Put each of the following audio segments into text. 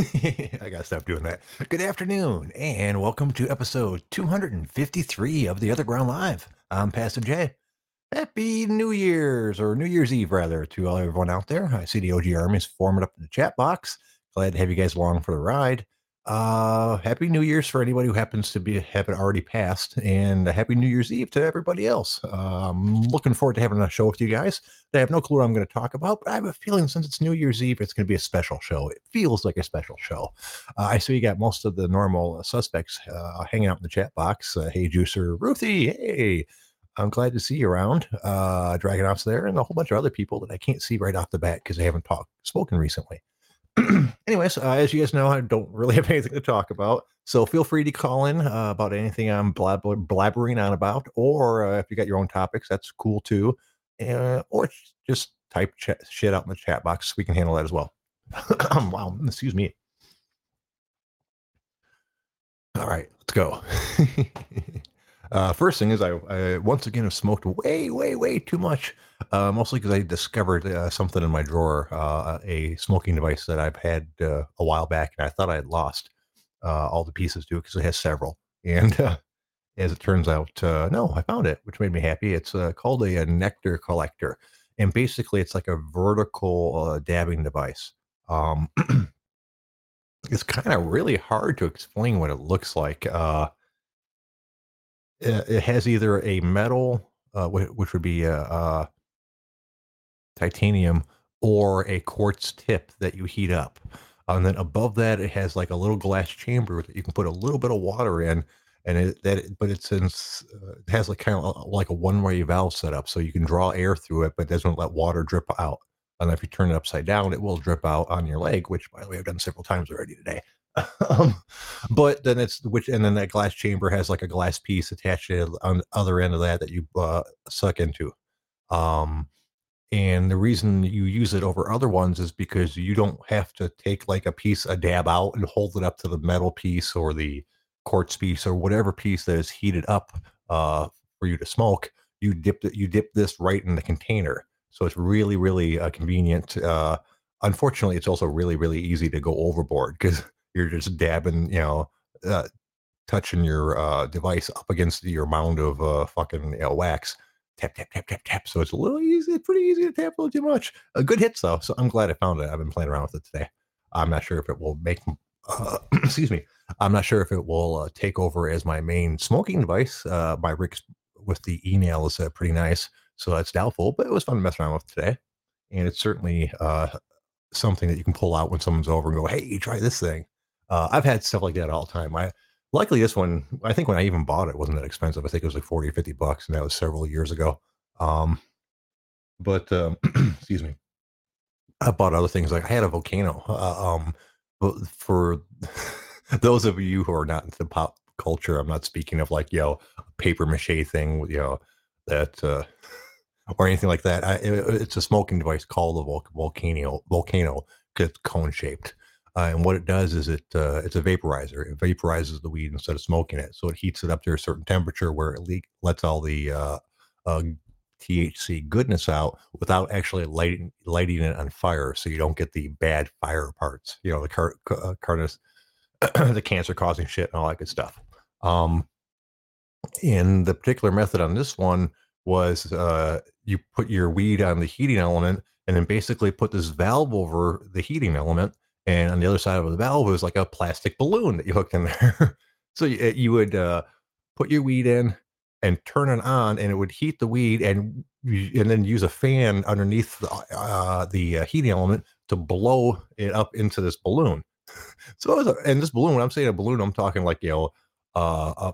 I gotta stop doing that. Good afternoon, and welcome to episode 253 of the Other Ground Live. I'm Pastor Jay. Happy New Year's, or New Year's Eve, rather, to all everyone out there. I see the OG is forming up in the chat box. Glad to have you guys along for the ride. Uh, happy New Year's for anybody who happens to be have it already passed, and happy New Year's Eve to everybody else. Uh, I'm looking forward to having a show with you guys. I have no clue what I'm going to talk about, but I have a feeling since it's New Year's Eve, it's going to be a special show. It feels like a special show. Uh, I see you got most of the normal suspects uh, hanging out in the chat box. Uh, hey, Juicer, Ruthie, hey. I'm glad to see you around. Uh, Dragonauts there, and a whole bunch of other people that I can't see right off the bat because I haven't talked spoken recently. anyways, uh, as you guys know, I don't really have anything to talk about. So feel free to call in uh, about anything I'm blabber- blabbering on about, or uh, if you got your own topics, that's cool too. Uh, or just type ch- shit out in the chat box. We can handle that as well. wow, excuse me. All right, let's go. Uh, first thing is, I, I, once again have smoked way, way, way too much. Uh, mostly because I discovered uh, something in my drawer, uh, a smoking device that I've had uh, a while back, and I thought I had lost uh, all the pieces to it because it has several. And as it turns out, no, I found it, which made me happy. It's called a, a, nectar collector, and basically, it's like a vertical dabbing device. Um, it's kind of really hard to explain what it looks like uh, it has either a metal, uh, which would be a, a titanium, or a quartz tip that you heat up. And then above that, it has like a little glass chamber that you can put a little bit of water in, and it that but it's in, uh, it has like kind of like a one way valve setup, so you can draw air through it, but it doesn't let water drip out. And if you turn it upside down, it will drip out on your leg, which by the way I've done several times already today. um, but then it's which, and then that glass chamber has like a glass piece attached to on the other end of that that you uh, suck into. Um, and the reason you use it over other ones is because you don't have to take like a piece, a dab out, and hold it up to the metal piece or the quartz piece or whatever piece that is heated up uh, for you to smoke. You dip it, you dip this right in the container, so it's really, really uh, convenient. Uh, unfortunately, it's also really, really easy to go overboard because you're just dabbing, you know, uh, touching your uh, device up against your mound of uh, fucking you know, wax. Tap, tap, tap, tap, tap. So it's a little easy, pretty easy to tap a little too much. A good hits though. So I'm glad I found it. I've been playing around with it today. I'm not sure if it will make, uh, excuse me. I'm not sure if it will uh, take over as my main smoking device. Uh, my rig's with the e-nail is uh, pretty nice. So that's doubtful, but it was fun to mess around with today. And it's certainly something that you can pull out when someone's over and go, hey, try this thing. Uh, I've had stuff like that all the time. I luckily this one, I think when I even bought it, wasn't that expensive. I think it was like 40 or 50 bucks, and that was several years ago. Um, but um, excuse me, I bought other things. Like I had a volcano. Uh, um, for those of you who are not into pop culture, I'm not speaking of like you know a paper mache thing, you know that uh, or anything like that. I, it, it's a smoking device called a volcano volcano it's cone shaped. Uh, and what it does is it uh, it's a vaporizer. It vaporizes the weed instead of smoking it, so it heats it up to a certain temperature where it le- lets all the uh, uh THC goodness out without actually lighting lighting it on fire, so you don't get the bad fire parts. You know the car, uh, the cancer causing shit and all that good stuff. Um, and the particular method on this one was uh, you put your weed on the heating element and then basically put this valve over the heating element and on the other side of the valve was like a plastic balloon that you hooked in there. so you, eh, you would uh, put your weed in and turn it on, and it would heat the weed, and and then use a fan underneath the, uh, the uh, heating element to blow it up into this balloon. so, it was a, and this balloon, when I'm saying a balloon, I'm talking like you know, uh,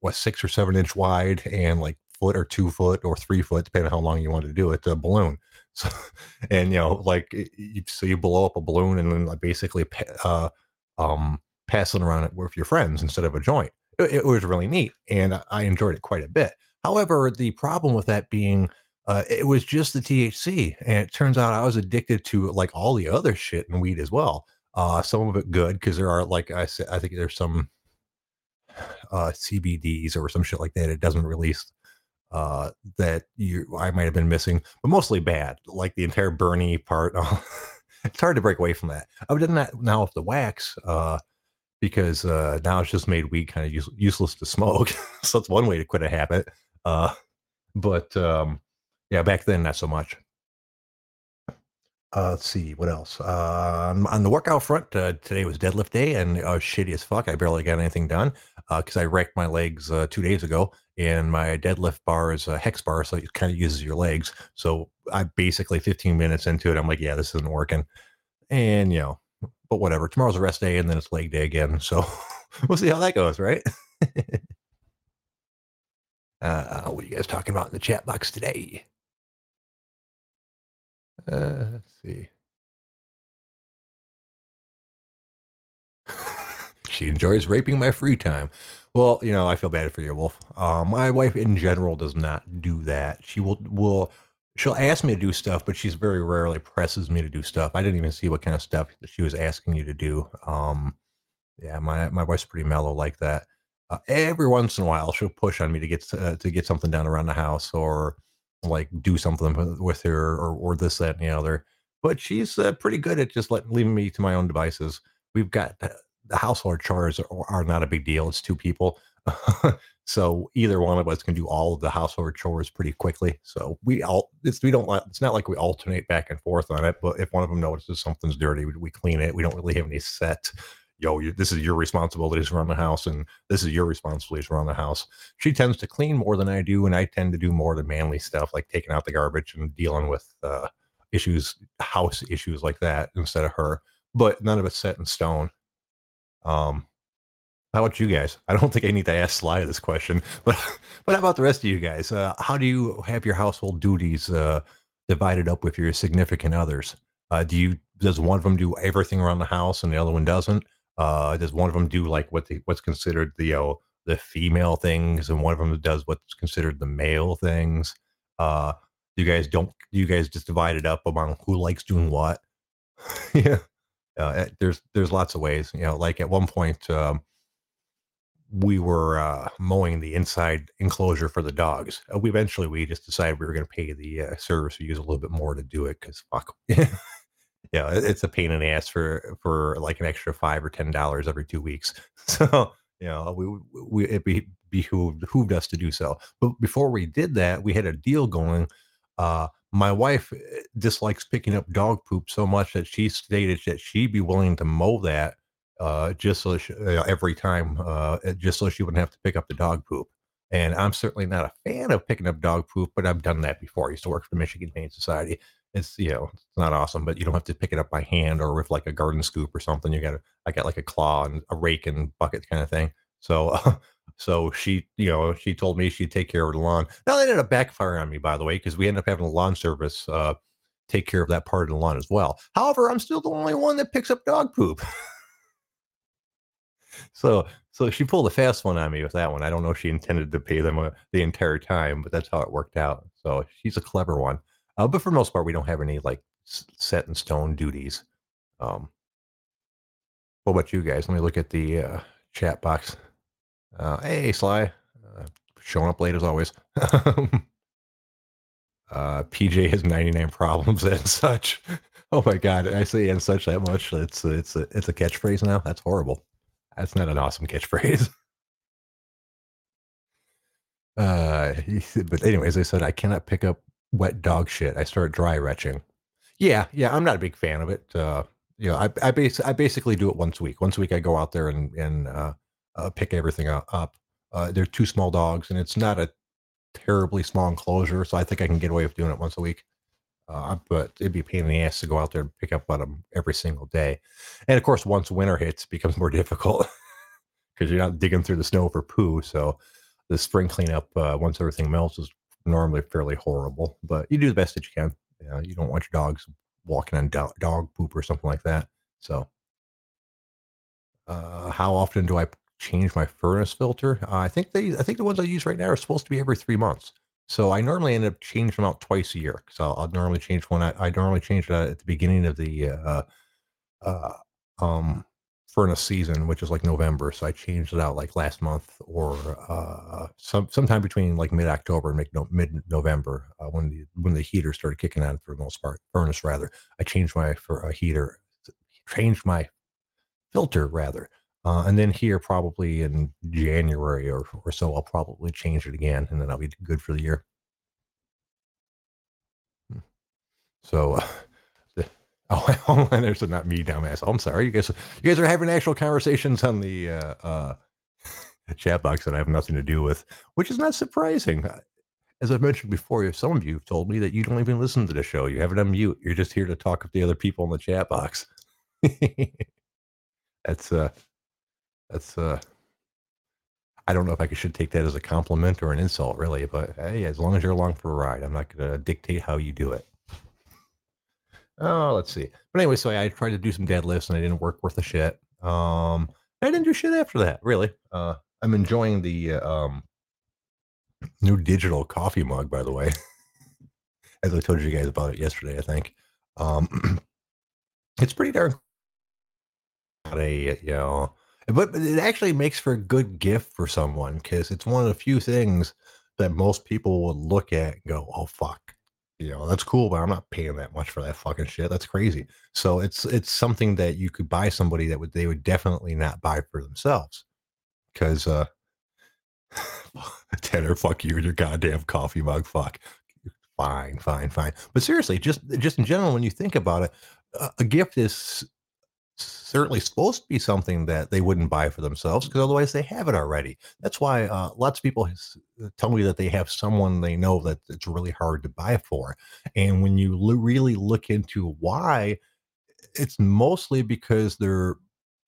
what six or seven inch wide and like foot or two foot or three foot, depending on how long you want to do it. The balloon. So, and you know, like you, so you blow up a balloon and then like basically uh, um, passing around it with your friends instead of a joint. It, it, was really neat, and I enjoyed it quite a bit. However, the problem with that being uh, it was just the THC, and it turns out I was addicted to like all the other shit in weed as well. Uh, some of it good because there are like I said, I think there's some uh, CBDs or some shit like that. It doesn't release uh, that you I might have been missing, but mostly bad, like the entire Bernie part. it's hard to break away from that. I've done that now with the wax, uh, because uh, now it's just made weed kind of use, useless to smoke. so that's one way to quit a habit. Uh, but um, yeah, back then not so much. Uh, let's see what else. Uh, on, on the workout front, uh, today was deadlift day, and uh, shitty as fuck. I barely got anything done because I wrecked my legs uh, two days ago, and my deadlift bar is a hex bar, so it kind of uses your legs. So I basically 15 minutes into it, I'm like, yeah, this isn't working, and you know, but whatever. Tomorrow's a rest day, and then it's leg day again. So we'll see how that goes, right? uh, what are you guys talking about in the chat box today? Uh, let's see. She enjoys raping my free time. Well, you know, I feel bad for you, Wolf. Uh, my wife, in general, does not do that. She will will she'll ask me to do stuff, but she's very rarely presses me to do stuff. I didn't even see what kind of stuff that she was asking you to do. Um, yeah, my my wife's pretty mellow like that. Uh, every once in a while, she'll push on me to get uh, to get something done around the house, or like do something with her or, or this, that, and the other. But she's uh, pretty good at just letting leaving me to my own devices. We've got the household chores are, are not a big deal. It's two people. so either one of us can do all of the household chores pretty quickly. So we all it's we don't like it's not like we alternate back and forth on it. But if one of them notices something's dirty, we, we clean it. We don't really have any set yo, you, this is your responsibility to run the house, and this is your responsibility to run the house. She tends to clean more than I do, and I tend to do more of the manly stuff, like taking out the garbage and dealing with uh, issues, house issues like that, instead of her. But none of it's set in stone. Um, how about you guys? I don't think I need to ask Sly this question, but but how about the rest of you guys? Uh, how do you have your household duties uh, divided up with your significant others? Uh, do you does one of them do everything around the house and the other one doesn't? Uh, does one of them do like what the what's considered the uh, the female things, and one of them does what's considered the male things? Uh, you guys don't you guys just divide it up among who likes doing what? yeah, uh, there's there's lots of ways. You know, like at one point. Um, we were uh, mowing the inside enclosure for the dogs. Uh, we eventually we just decided we were going to pay the uh, service we use a little bit more to do it because fuck. yeah, it's a pain in the ass for for like an extra five or ten dollars every two weeks. So you know, we we it be behooved, behooved us to do so. But before we did that, we had a deal going. Uh, my wife eh, dislikes picking up dog poop so much that she stated that she'd be willing to mow that uh, just so she, uh, every time, uh, eh, just so she wouldn't have to pick up the dog poop. And I'm certainly not a fan of picking up dog poop, but I've done that before. I used to work for the Michigan Humane Society, it's you know it's not awesome but you don't have to pick it up by hand or with like a garden scoop or something you got i got like a claw and a rake and bucket kind of thing so uh, so she you know she told me she'd take care of the lawn now that ended up backfiring on me by the way because we ended up having a lawn service uh, take care of that part of the lawn as well however i'm still the only one that picks up dog poop so so she pulled a fast one on me with that one i don't know if she intended to pay them uh, the entire time but that's how it worked out so she's a clever one uh, but for the most part, we don't have any like set in stone duties. Um, what about you guys? Let me look at the uh, chat box. Uh, hey, Sly, uh, showing up late as always. uh, PJ has 99 problems and such. Oh my god, I say and such that much. It's it's a, it's a catchphrase now. That's horrible. That's not an awesome catchphrase. Uh, but anyways, I said I cannot pick up wet dog shit. I start dry retching. Yeah, yeah, I'm not a big fan of it. Uh, you know, I I, base, I basically do it once a week. Once a week, I go out there and and uh, uh, pick everything up. Uh, they're two small dogs, and it's not a terribly small enclosure, so I think I can get away with doing it once a week. Uh, but it'd be a pain in the ass to go out there and pick up on them every single day. And of course, once winter hits, it becomes more difficult because you're not digging through the snow for poo. So the spring cleanup, uh, once everything melts, is normally fairly horrible, but you do the best that you can. You, know, you don't want your dogs walking on do- dog poop or something like that. So, uh, how often do I change my furnace filter? Uh, I think they, I think the ones I use right now are supposed to be every three months. So I normally end up changing them out twice a year. So I'll, I'll normally change one. I, I, normally change it at the beginning of the uh, uh, um, furnace season, which is like November. So I changed it out like last month or uh, some sometime between like mid October and mid November uh, when the when the heater started kicking on for the most part, furnace rather. I changed my for a heater, changed my filter rather. Uh, and then here, probably in January or, or so, I'll probably change it again, and then I'll be good for the year. Hmm. So, uh, Oh, and there's not me, dumbass. Oh, I'm sorry. You guys, you guys are having actual conversations on the uh, uh, chat box that I have nothing to do with, which is not surprising. As I've mentioned before, some of you have told me that you don't even listen to the show. You have it on mute. You're just here to talk with the other people in the chat box. that's uh, that's uh, I don't know if I should take that as a compliment or an insult, really. But hey, as long as you're along for a ride, I'm not going to dictate how you do it. Oh, let's see. But anyway, so I tried to do some deadlifts and I didn't work worth a shit. Um, I didn't do shit after that, really. Uh, I'm enjoying the uh, um, new digital coffee mug, by the way. As I told you guys about it yesterday, I think. Um, it's pretty darn. A you know, but it actually makes for a good gift for someone because it's one of the few things that most people would look at and go, "Oh fuck, you know that's cool but i'm not paying that much for that fucking shit that's crazy so it's it's something that you could buy somebody that would they would definitely not buy for themselves because uh Tanner, fuck you and your goddamn coffee mug. Fuck. Fine, fine, fine. But seriously, just just in general, when you think about it, a gift is certainly supposed to be something that they wouldn't buy for themselves because otherwise they have it already. That's why uh, lots of people uh, tell me that they have someone they know that it's really hard to buy for. And when you lo- really look into why, it's mostly because they're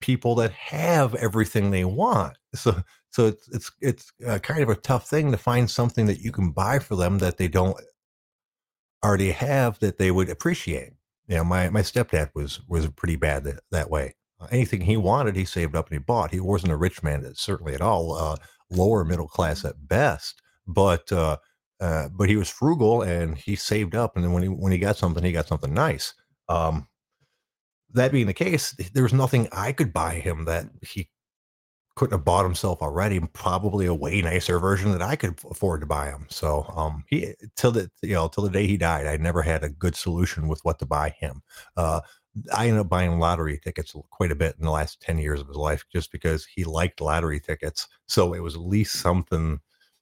people that have everything they want. So so it's it's it's uh, kind of a tough thing to find something that you can buy for them that they don't already have that they would appreciate you know, my my stepdad was was pretty bad that, that way. Uh, anything he wanted, he saved up and he bought. He wasn't a rich man, certainly at all. Uh, lower middle class at best, but uh, uh, but he was frugal and he saved up. And then when he when he got something, he got something nice. Um, that being the case, there was nothing I could buy him that he couldn't have bought himself already. Probably a way nicer version that I could afford to buy him. So um, he till the you know till the day he died, I never had a good solution with what to buy him. Uh, I ended up buying lottery tickets quite a bit in the last 10 years of his life just because he liked lottery tickets. So it was at least something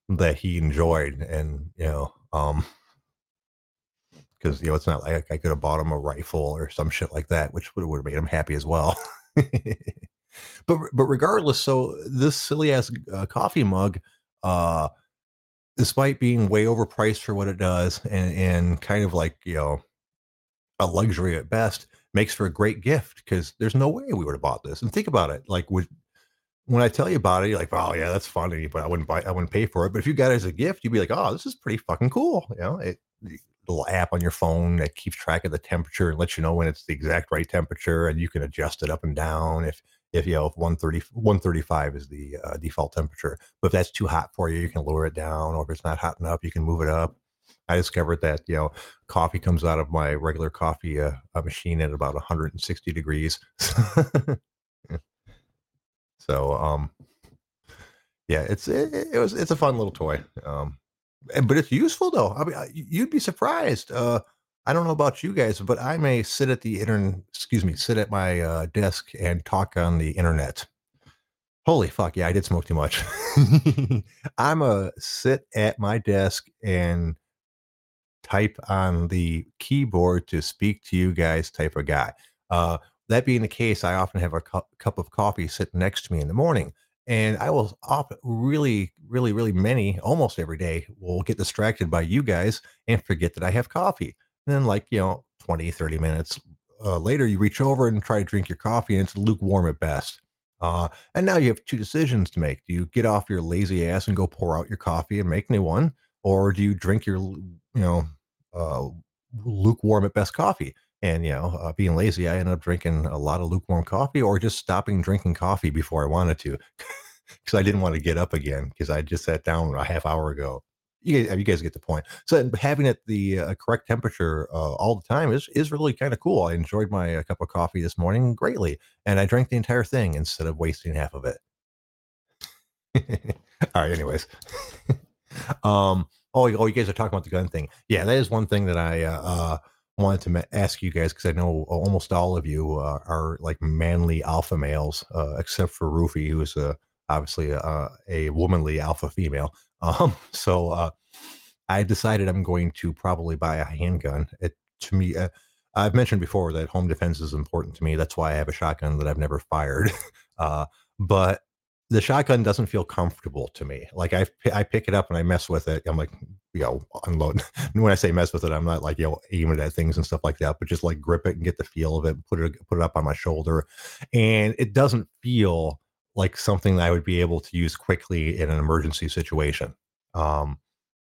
that he enjoyed. And, you know, um, because, you know, it's not like I could have bought him a rifle or some shit like that, which would have made him happy as well. but but regardless, so this silly ass uh, coffee mug, uh, despite being way overpriced for what it does, and and kind of like you know a luxury at best, makes for a great gift because there's no way we would have bought this. And think about it, like when I tell you about it, you're like, oh yeah, that's funny, but I wouldn't buy, I wouldn't pay for it. But if you got it as a gift, you'd be like, oh, this is pretty fucking cool. You know, it, little app on your phone that keeps track of the temperature and lets you know when it's the exact right temperature, and you can adjust it up and down if if you know if 130 135 is the uh, default temperature. But if that's too hot for you you can lower it down. Or if it's not hot enough you can move it up. I discovered that you know coffee comes out of my regular coffee uh, machine at about 160 degrees. So um yeah it's it, it, was it's a fun little toy. Um but it's useful though. I mean you'd be surprised uh I don't know about you guys, but I may sit at the internet, excuse me, sit at my uh, desk and talk on the internet. Holy fuck, yeah, I did smoke too much. I'm a sit at my desk and type on the keyboard to speak to you guys type of guy. Uh, that being the case, I often have a cu- cup of coffee sitting next to me in the morning. And I will often, really, really, really many, almost every day, will get distracted by you guys and forget that I have coffee. And then, like, you know, 20, 30 minutes uh, later, you reach over and try to drink your coffee, and it's lukewarm at best. Uh, and now you have two decisions to make. Do you get off your lazy ass and go pour out your coffee and make new one? Or do you drink your, you know, uh, lukewarm at best coffee? And, you know, uh, being lazy, I ended up drinking a lot of lukewarm coffee or just stopping drinking coffee before I wanted to because I didn't want to get up again because I just sat down a half hour ago you guys, you guys get the point. So having it the uh, correct temperature uh, all the time is is really kind of cool. I enjoyed my uh, cup of coffee this morning greatly, and I drank the entire thing instead of wasting half of it. all right. Anyways, um, oh, oh, you guys are talking about the gun thing. Yeah, that is one thing that I uh, uh wanted to ma- ask you guys because I know almost all of you uh, are like manly alpha males, except for Rufy, who's a obviously a, a womanly alpha female. Um, so uh, I decided I'm going to probably buy a handgun. It to me, uh, I've mentioned before that home defense is important to me. That's why I have a shotgun that I've never fired. uh, but the shotgun doesn't feel comfortable to me. Like I, I pick it up and I mess with it. I'm like, you know, unload. And when I say mess with it, I'm not like you know aiming at things and stuff like that, but just like grip it and get the feel of it. Put it, put it up on my shoulder, and it doesn't feel like something that I would be able to use quickly in an emergency situation. Um,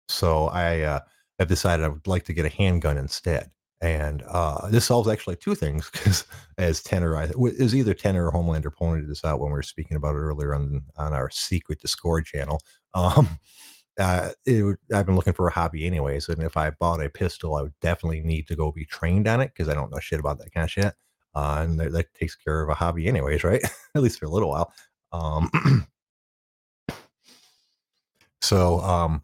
so I uh, have decided I would like to get a handgun instead. And uh, this solves actually two things because, as Tenor, I, it was either Tenor or Homelander pointed this out when we were speaking about it earlier on on our secret Discord channel. Um, uh, I've been looking for a hobby anyways, and if I bought a pistol, I would definitely need to go be trained on it because I don't know shit about that kind of shit. Uh, and that, that, takes care of a hobby anyways, right? At least for a little while. Um, so, um,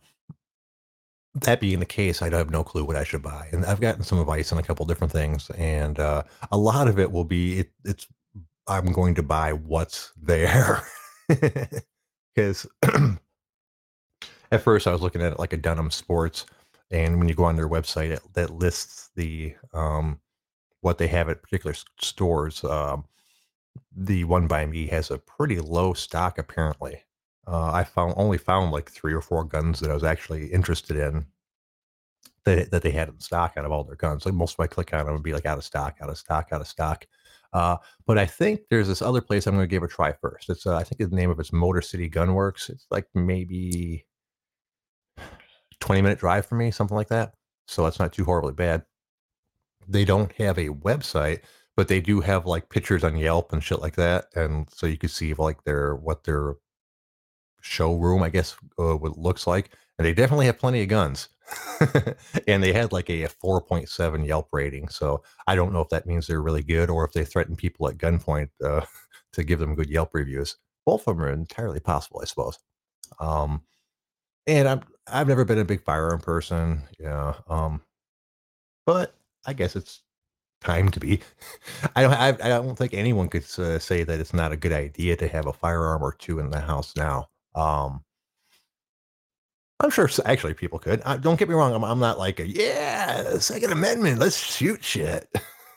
that being the case, I have no clue what I should buy, and I've gotten some advice on a couple different things, and uh, a lot of it will be it, it's I'm going to buy what's there because at first I was looking at it like a Dunham's Sports, and when you go on their website, it, that lists the um, what they have at particular stores. Um, the one by me has a pretty low stock apparently. Uh, I found only found like three or four guns that I was actually interested in that that they had in stock out of all their guns. Like most of my click on them would be like out of stock, out of stock, out of stock. Uh, but I think there's this other place I'm going to give a try first. It's uh, I think the name of it's Motor City Gunworks. It's like maybe 20 minute drive for me, something like that. So that's not too horribly bad. They don't have a website, but they do have like pictures on Yelp and shit like that, and so you can see like their what their showroom, I guess, uh, what looks like. And they definitely have plenty of guns, and they had like a, a 4.7 Yelp rating. So I don't know if that means they're really good or if they threaten people at gunpoint uh, to give them good Yelp reviews. Both of them are entirely possible, I suppose. Um, and I'm I've never been a big firearm person, yeah. Um, but I guess it's time to be. I don't. I, I don't think anyone could uh, say that it's not a good idea to have a firearm or two in the house now. Um, I'm sure actually people could. I, don't get me wrong. I'm, I'm not like a yeah Second Amendment. Let's shoot shit.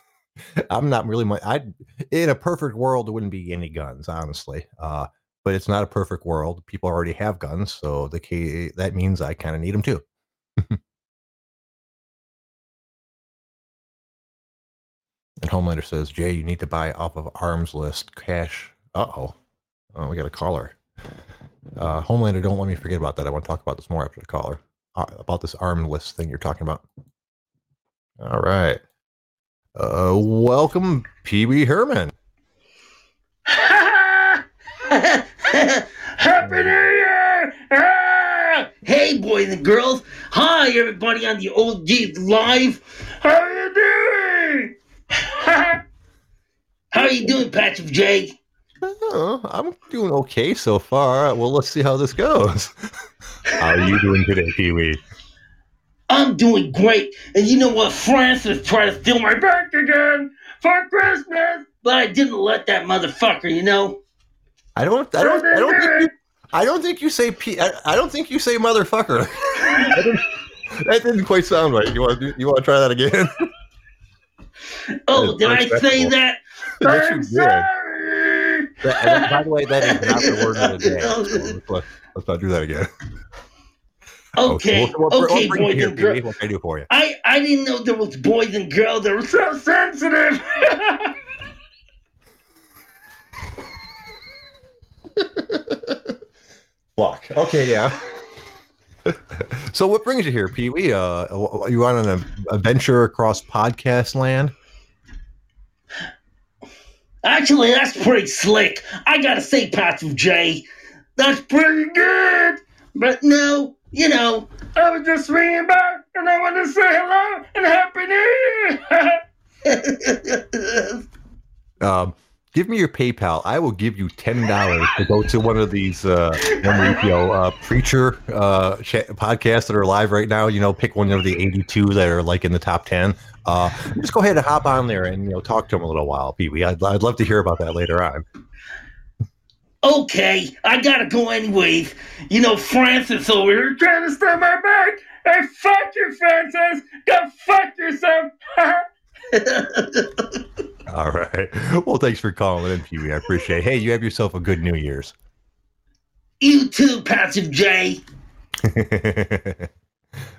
I'm not really my. I in a perfect world there wouldn't be any guns, honestly. Uh, but it's not a perfect world. People already have guns, so the that means I kind of need them too. And Homelander says, Jay, you need to buy off of Armslist cash. Uh oh. We got a caller. Uh, Homelander, don't let me forget about that. I want to talk about this more after the caller. Uh, about this arm list thing you're talking about. All right. Uh, welcome, Wee Herman. Happy New Year! Ah! Hey, boys and girls. Hi, everybody on the OG Live. How are you doing? How are you doing, Patrick J? Oh, I'm doing okay so far. Well, let's see how this goes. how are you doing today, Pee Wee? I'm doing great. And you know what? Francis tried to steal my back again for Christmas, but I didn't let that motherfucker, you know? I don't. I don't. I don't think you. I don't think you say. P, I, I don't think you say motherfucker. that didn't quite sound right. You want to? You want to try that again? Oh, did I say that? I'm sorry. That, by the way, that is not the word of the day. So let's, let's, not do that again. Oh, okay, okay, what, okay boys and girls. What can I do for you? I, I didn't know there was boys and girls. They were so sensitive. Fuck. Okay, yeah. so what brings you here, Pee Wee? Uh, you on an adventure across podcast land? Actually, that's pretty slick. I gotta say, Patrick J, that's pretty good. But no, you know, I was just swinging back and I want to say hello and happy new year. Um, give me your PayPal. I will give you ten dollars to go to one of these uh, you know, uh preacher uh podcasts that are live right now. You know, pick one of the eighty-two that are like in the top ten. Uh, just go ahead and hop on there and you know talk to him a little while, Pee Wee. I'd, I'd love to hear about that later on. okay, I gotta go anyways. You know, Francis over here trying to stab my back. Hey, fuck you, Francis. Go fuck yourself. All right. Well, thanks for calling in, Pee Wee. I appreciate. it. Hey, you have yourself a good New Year's. you too, Passive J. there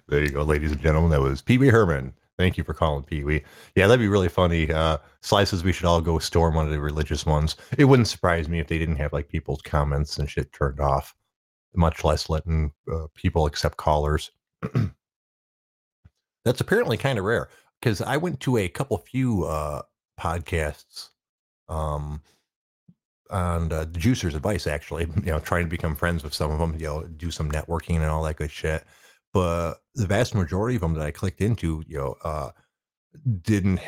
you go, ladies and gentlemen. That was Pee Wee Herman. Thank you for calling Pee Wee. Yeah, that'd be really funny. Uh, Slices, we should all go storm one of the religious ones. It wouldn't surprise me if they didn't have like people's comments and shit turned off, much less letting uh, people accept callers. That's apparently kind of rare because I went to a couple few uh, podcasts um, on uh, the Juicer's advice, actually, you know, trying to become friends with some of them, you know, do some networking and all that good shit. But the vast majority of them that I clicked into, you know, uh, didn't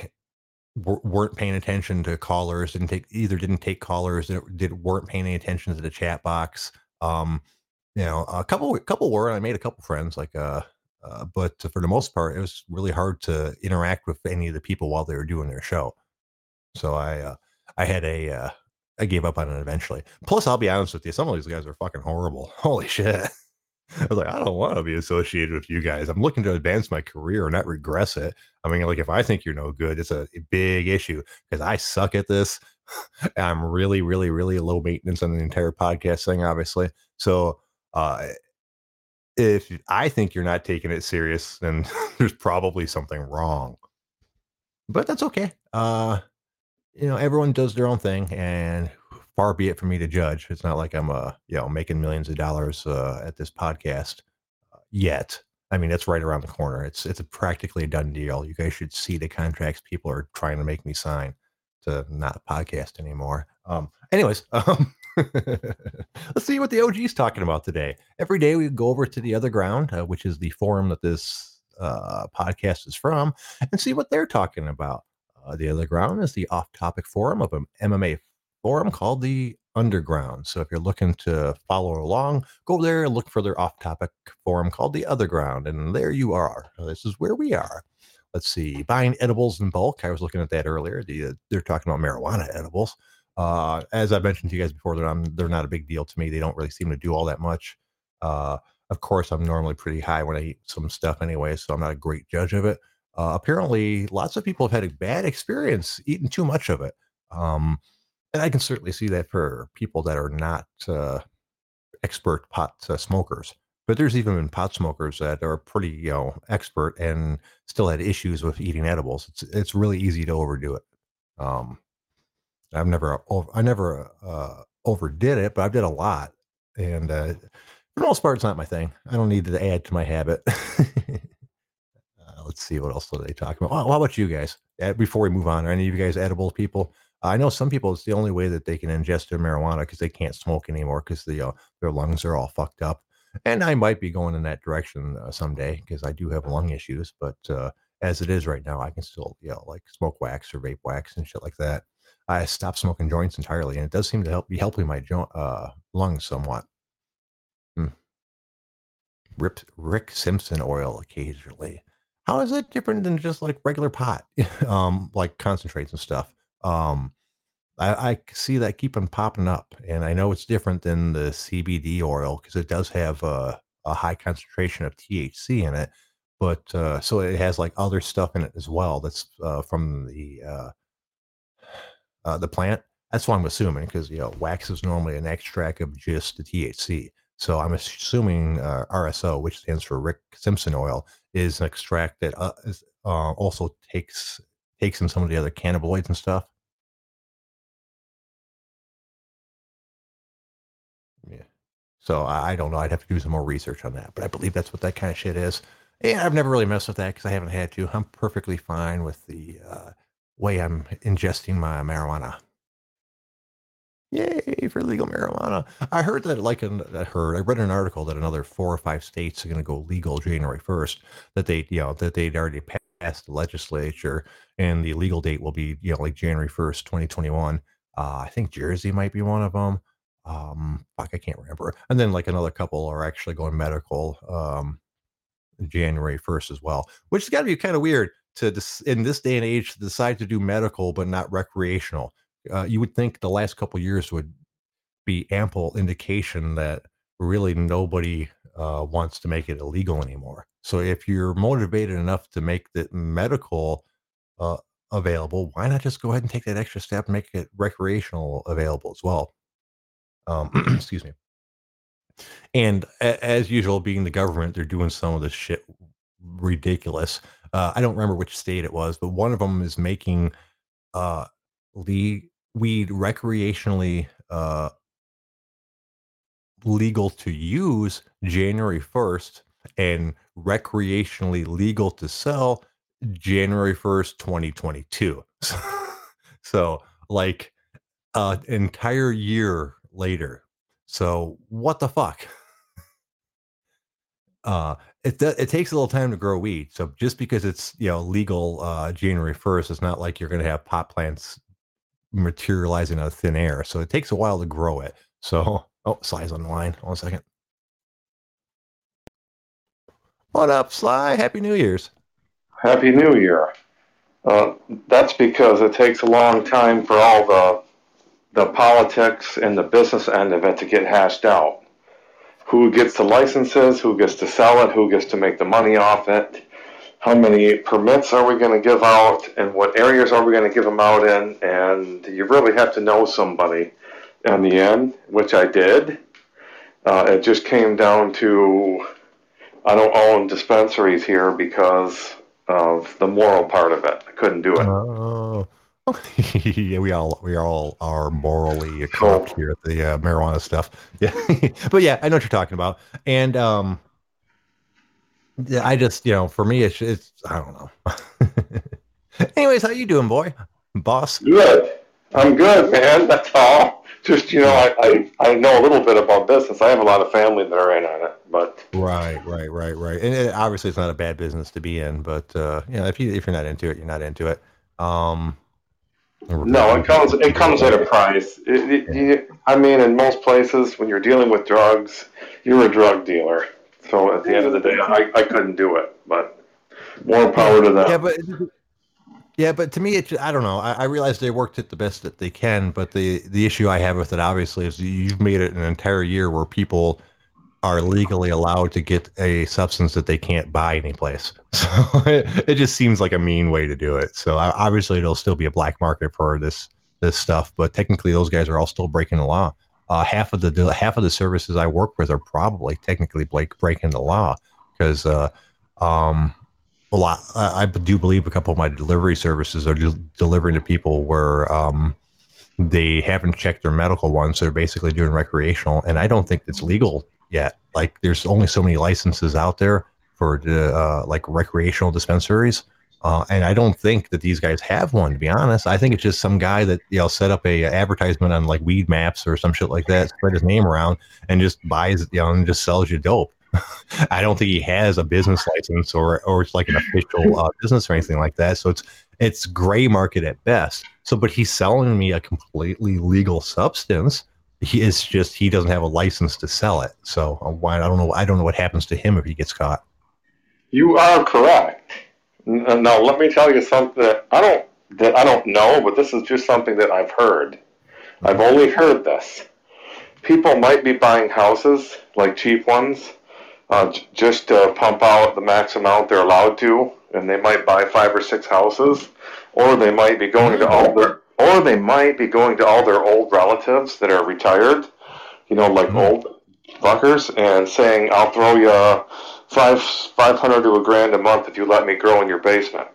weren't paying attention to callers, didn't take either didn't take callers, did, weren't paying any attention to the chat box. Um, you know, a couple a couple were, and I made a couple friends, like uh, uh, but for the most part, it was really hard to interact with any of the people while they were doing their show. So I uh, I had a uh, I gave up on it eventually. Plus, I'll be honest with you, some of these guys are fucking horrible. Holy shit. I was like, I don't want to be associated with you guys. I'm looking to advance my career, and not regress it. I mean, like if I think you're no good, it's a big issue because I suck at this. I'm really, really, really low maintenance on the entire podcast thing, obviously. So uh if I think you're not taking it serious, then there's probably something wrong. But that's okay. Uh you know, everyone does their own thing, and far be it for me to judge. It's not like I'm, uh, you know, making millions of dollars uh, at this podcast uh, yet. I mean, it's right around the corner. It's it's a practically a done deal. You guys should see the contracts people are trying to make me sign to not podcast anymore. Um, anyways, um, let's see what the OG is talking about today. Every day we go over to the other ground, uh, which is the forum that this uh, podcast is from, and see what they're talking about. Uh, the other ground is the off-topic forum of an MMA forum called the Underground. So if you're looking to follow along, go there and look for their off-topic forum called the Other Ground, and there you are. This is where we are. Let's see, buying edibles in bulk. I was looking at that earlier. The, uh, they're talking about marijuana edibles. Uh, as I mentioned to you guys before, they're, not, they're not a big deal to me. They don't really seem to do all that much. Uh, of course, I'm normally pretty high when I eat some stuff anyway, so I'm not a great judge of it. Uh, apparently, lots of people have had a bad experience eating too much of it. Um, and I can certainly see that for people that are not uh, expert pot uh, smokers. But there's even been pot smokers that are pretty, you know, expert and still had issues with eating edibles. It's it's really easy to overdo it. Um, I've never ov- I never uh, overdid it, but I've did a lot, and uh, for the most part, it's not my thing. I don't need to add to my habit. Uh, let's see what else are they talking about. Well, how about you guys? Uh, Before we move on, are any of you guys edible people? I know some people it's the only way that they can ingest their marijuana because they can't smoke anymore because the uh, their lungs are all fucked up. And I might be going in that direction uh, someday because I do have lung issues. But uh, as it is right now, I can still you know like smoke wax or vape wax and shit like that. I stopped smoking joints entirely, and it does seem to help be helping my jo- uh, lungs somewhat. Hmm. Rip, Rick Simpson oil occasionally. How is it different than just like regular pot, um, like concentrates and stuff? Um, I, I see that keeping popping up, and I know it's different than the CBD oil because it does have a, a high concentration of THC in it, but uh, so it has like other stuff in it as well. That's uh, from the uh, the plant. That's what I'm assuming because you know wax is normally an extract of just the THC. So I'm assuming uh, RSO, which stands for Rick Simpson oil, is an extract that uh, is, uh, also takes takes in some of the other cannabinoids and stuff. Yeah. So I, I don't know. I'd have to do some more research on that, but I believe that's what that kind of shit is. Yeah, I've never really messed with that because I haven't had to. I'm perfectly fine with the uh, way I'm ingesting my marijuana. Yay for legal marijuana. I heard that, like, in, I heard, I read an article that another four or five states are going to go legal January 1st, that they, you know, that they'd already passed the legislature and the legal date will be, you know, like January 1st, 2021. Uh, I think Jersey might be one of them. Um, fuck, I can't remember. And then, like, another couple are actually going medical um, January 1st as well, which has got to be kind of weird to, in this day and age, to decide to do medical but not recreational uh, you would think the last couple years would be ample indication that really nobody uh, wants to make it illegal anymore. So if you're motivated enough to make the medical uh, available, why not just go ahead and take that extra step and make it recreational available as well? Um, excuse me. And a- as usual, being the government, they're doing some of this shit ridiculous. Uh, I don't remember which state it was, but one of them is making uh, weed recreationally uh, legal to use January 1st and recreationally legal to sell January 1st, 2022. so, like an entire year later. So, what the fuck? Uh, it it takes a little time to grow weed. So just because it's you know legal uh, January first, it's not like you're going to have pot plants materializing out of thin air. So it takes a while to grow it. So, oh, Sly's on the line. One second. What up, Sly? Happy New Year's. Happy New Year. Uh, that's because it takes a long time for all the the politics and the business end of it to get hashed out. Who gets the licenses? Who gets to sell it? Who gets to make the money off it? how many permits are we going to give out and what areas are we going to give them out in and you really have to know somebody in the end which i did uh, it just came down to i don't own dispensaries here because of the moral part of it i couldn't do it oh yeah, we all we all are morally corrupt here at the uh, marijuana stuff. Yeah, but yeah, I know what you're talking about. And um, I just, you know, for me, it's, it's I don't know. Anyways, how you doing, boy, boss? Good. I'm good, man. That's all. Just you know, I, I, I know a little bit about business. I have a lot of family that are in on it, but right, right, right, right. And it, obviously, it's not a bad business to be in, but uh, you know, if you if you're not into it, you're not into it. Um, no, it comes it comes at a price. It, it, you, I mean, in most places, when you're dealing with drugs, you're a drug dealer. So at the end of the day, I, I couldn't do it, but more power to them. Yeah, but yeah, but to me, it I don't know. I, I realize they worked it the best that they can, but the the issue I have with it obviously is you've made it an entire year where people are legally allowed to get a substance that they can't buy anyplace. So it, it just seems like a mean way to do it. So obviously, it'll still be a black market for this this stuff, but technically, those guys are all still breaking the law uh, half of the half of the services I work with are probably technically break, breaking the law because uh, um, a lot. I, I, do believe a couple of my delivery services are de- delivering to people where um, they haven't checked their medical ones. So they're basically doing recreational, and I don't think it's legal yet. Like, there's only so many licenses out there for uh, like recreational dispensaries. Uh, and I don't think that these guys have one, to be honest. I think it's just some guy that you know set up a, a advertisement on like Weedmaps or some shit like that, spread his name around, and just buys you know and just sells you dope. I don't think he has a business license or or it's like an official uh, business or anything like that. So it's it's gray market at best. So, but he's selling me a completely legal substance. He is just he doesn't have a license to sell it. So uh, why I don't know I don't know what happens to him if he gets caught. You are correct. No, let me tell you something that I don't that I don't know, but this is just something that I've heard. I've only heard this. People might be buying houses, like cheap ones, uh, just to pump out the max amount they're allowed to, and they might buy five or six houses, or they might be going to all their, or they might be going to all their old relatives that are retired, you know, like mm-hmm. old fuckers, and saying, "I'll throw you." five five hundred to a grand a month if you let me grow in your basement.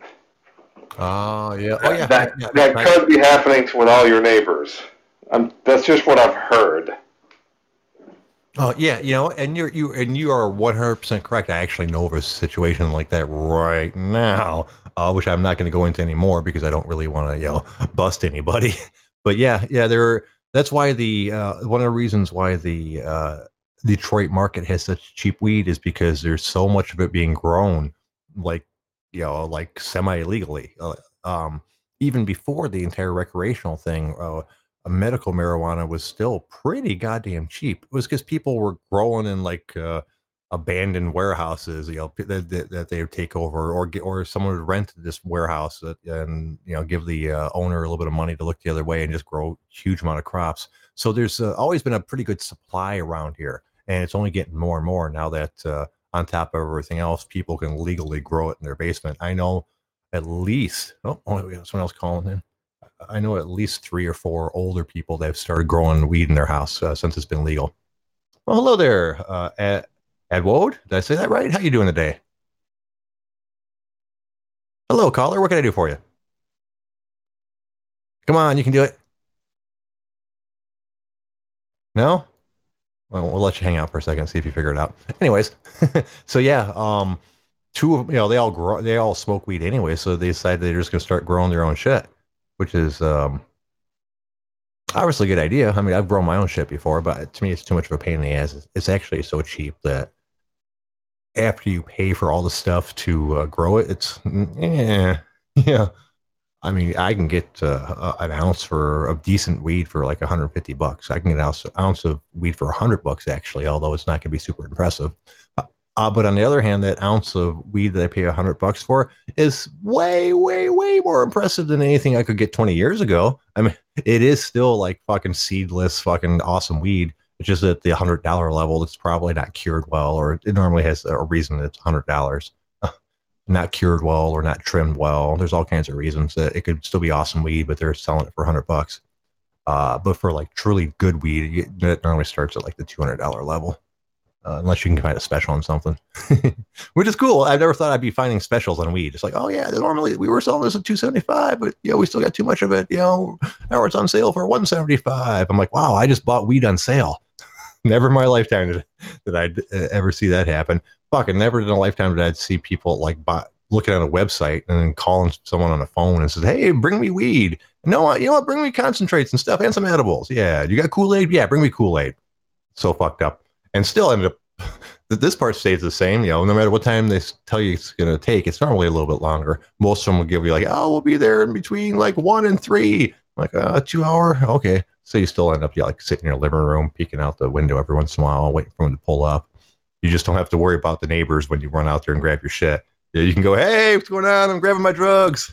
Oh yeah, oh yeah. That yeah, that could be happening with all your neighbors. Um, that's just what I've heard. Oh yeah, you know, and you're you and you are one hundred percent correct. I actually know of a situation like that right now, uh, which I'm not going to go into anymore because I don't really want to you know bust anybody. But yeah, yeah, there That's why the uh, one of the reasons why the uh, Detroit market has such cheap weed is because there's so much of it being grown, like you know, like semi illegally. Uh, um, even before the entire recreational thing, uh, medical marijuana was still pretty goddamn cheap. It was because people were growing in like uh, abandoned warehouses, you know, that, that, that, they would take over, or or someone would rent this warehouse and you know give the uh, owner a little bit of money to look the other way and just grow huge amount of crops. So there's uh, always been a pretty good supply around here, and it's only getting more and more now that uh, on top of everything else, people can legally grow it in their basement. I know at least oh, oh someone else calling in. I know at least three or four older people that have started growing weed in their house uh, since it's been legal. Well, hello there, uh, Edward, did I say that right? How you doing today? Hello, caller. What can I do for you? Come on, you can do it. No? Well, we'll let you hang out for a second, see if you figure it out. Anyways, so yeah, um, two of you know they all grow, they all smoke weed anyway, so they decided they're just gonna start growing their own shit, which is um, obviously a good idea. I mean, I've grown my own shit before, but to me, it's too much of a pain in the ass. It's actually so cheap that after you pay for all the stuff to uh, grow it, it's yeah, yeah. I mean, I can get uh, an ounce for a decent weed for like 150 bucks. I can get an ounce, ounce of weed for 100 bucks actually, although it's not going to be super impressive. Uh, but on the other hand, that ounce of weed that I pay 100 bucks for is way, way, way more impressive than anything I could get 20 years ago. I mean, it is still like fucking seedless, fucking awesome weed it's just at the hundred dollar level, it's probably not cured well, or it normally has a reason it's hundred dollars. not cured well or not trimmed well. There's all kinds of reasons that it could still be awesome weed, but they're selling it for hundred bucks. Uh, but for like truly good weed, it normally starts at like the two hundred dollar level, uh, unless you can find a special on something, which is cool. I've never thought I'd be finding specials on weed. It's like, oh yeah, normally we were selling this at two seventy five, but you know we still got too much of it. You know, now it's on sale for one seventy five. I'm like, wow, I just bought weed on sale. never in my lifetime did, did I uh, ever see that happen. Fucking never in a lifetime did I see people like buy, looking at a website and then calling someone on the phone and says, "Hey, bring me weed." No, you know what? Bring me concentrates and stuff and some edibles. Yeah, you got Kool Aid? Yeah, bring me Kool Aid. So fucked up, and still ended up. This part stays the same. You know, no matter what time they tell you it's going to take, it's normally a little bit longer. Most of them will give you like, "Oh, we'll be there in between like one and three. like, uh, two hour. Okay. So you still end up you like sitting in your living room, peeking out the window every once in a while, waiting for them to pull up. You just don't have to worry about the neighbors when you run out there and grab your shit. You can go, hey, what's going on? I'm grabbing my drugs.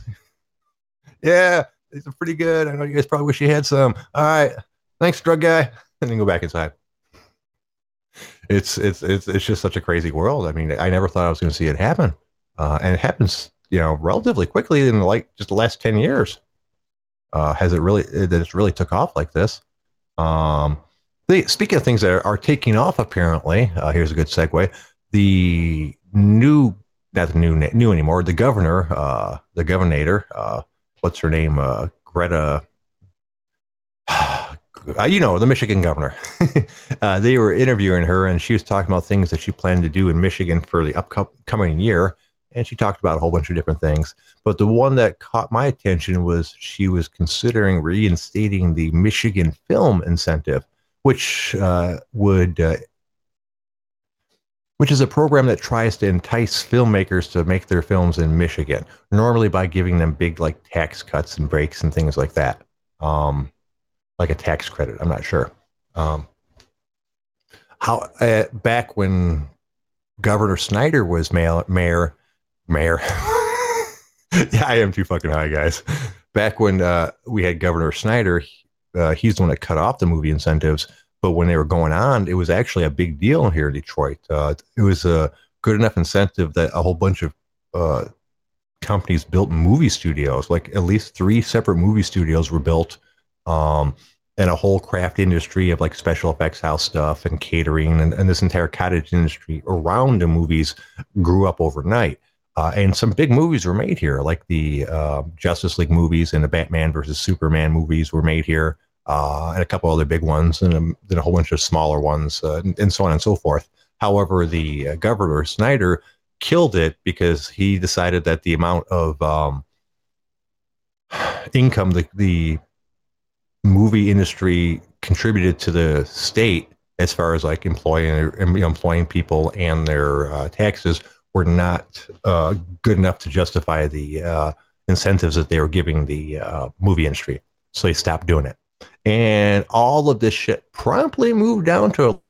yeah, these are pretty good. I know you guys probably wish you had some. All right, thanks, drug guy, and then go back inside. It's it's it's it's just such a crazy world. I mean, I never thought I was going to see it happen, uh, and it happens, you know, relatively quickly in like just the last ten years uh, has it really that it's really took off like this. Um, the, speaking of things that are, are taking off, apparently, uh, here's a good segue. The new, not the new new anymore. The governor, uh, the governor, uh, what's her name? Uh, Greta. Uh, you know, the Michigan governor. they were interviewing her, and she was talking about things that she planned to do in Michigan for the upcoming year and she talked about a whole bunch of different things. But the one that caught my attention was she was considering reinstating the Michigan Film Incentive, which uh, would, uh, which is a program that tries to entice filmmakers to make their films in Michigan, normally by giving them big like tax cuts and breaks and things like that, um, like a tax credit. I'm not sure. Um, how uh, back when Governor Snyder was mayor, mayor. yeah, I am too fucking high, guys. Back when uh, we had Governor Snyder, uh, he's the one that cut off the movie incentives. But when they were going on, it was actually a big deal here in Detroit. Uh, it was a good enough incentive that a whole bunch of uh, companies built movie studios. Like at least three separate movie studios were built, um, and a whole craft industry of like special effects house stuff and catering, and, and this entire cottage industry around the movies grew up overnight. Uh, and some big movies were made here, like the uh, Justice League movies and the Batman versus Superman movies were made here, uh, and a couple other big ones, and um, then a whole bunch of smaller ones, uh, and, and, so on and so forth. However, the uh, governor Snyder killed it because he decided that the amount of um, income the, the movie industry contributed to the state as far as like employing employing people and their uh, taxes were not uh, good enough to justify the uh, incentives that they were giving the uh, movie industry. So they stopped doing it. And all of this shit promptly moved down to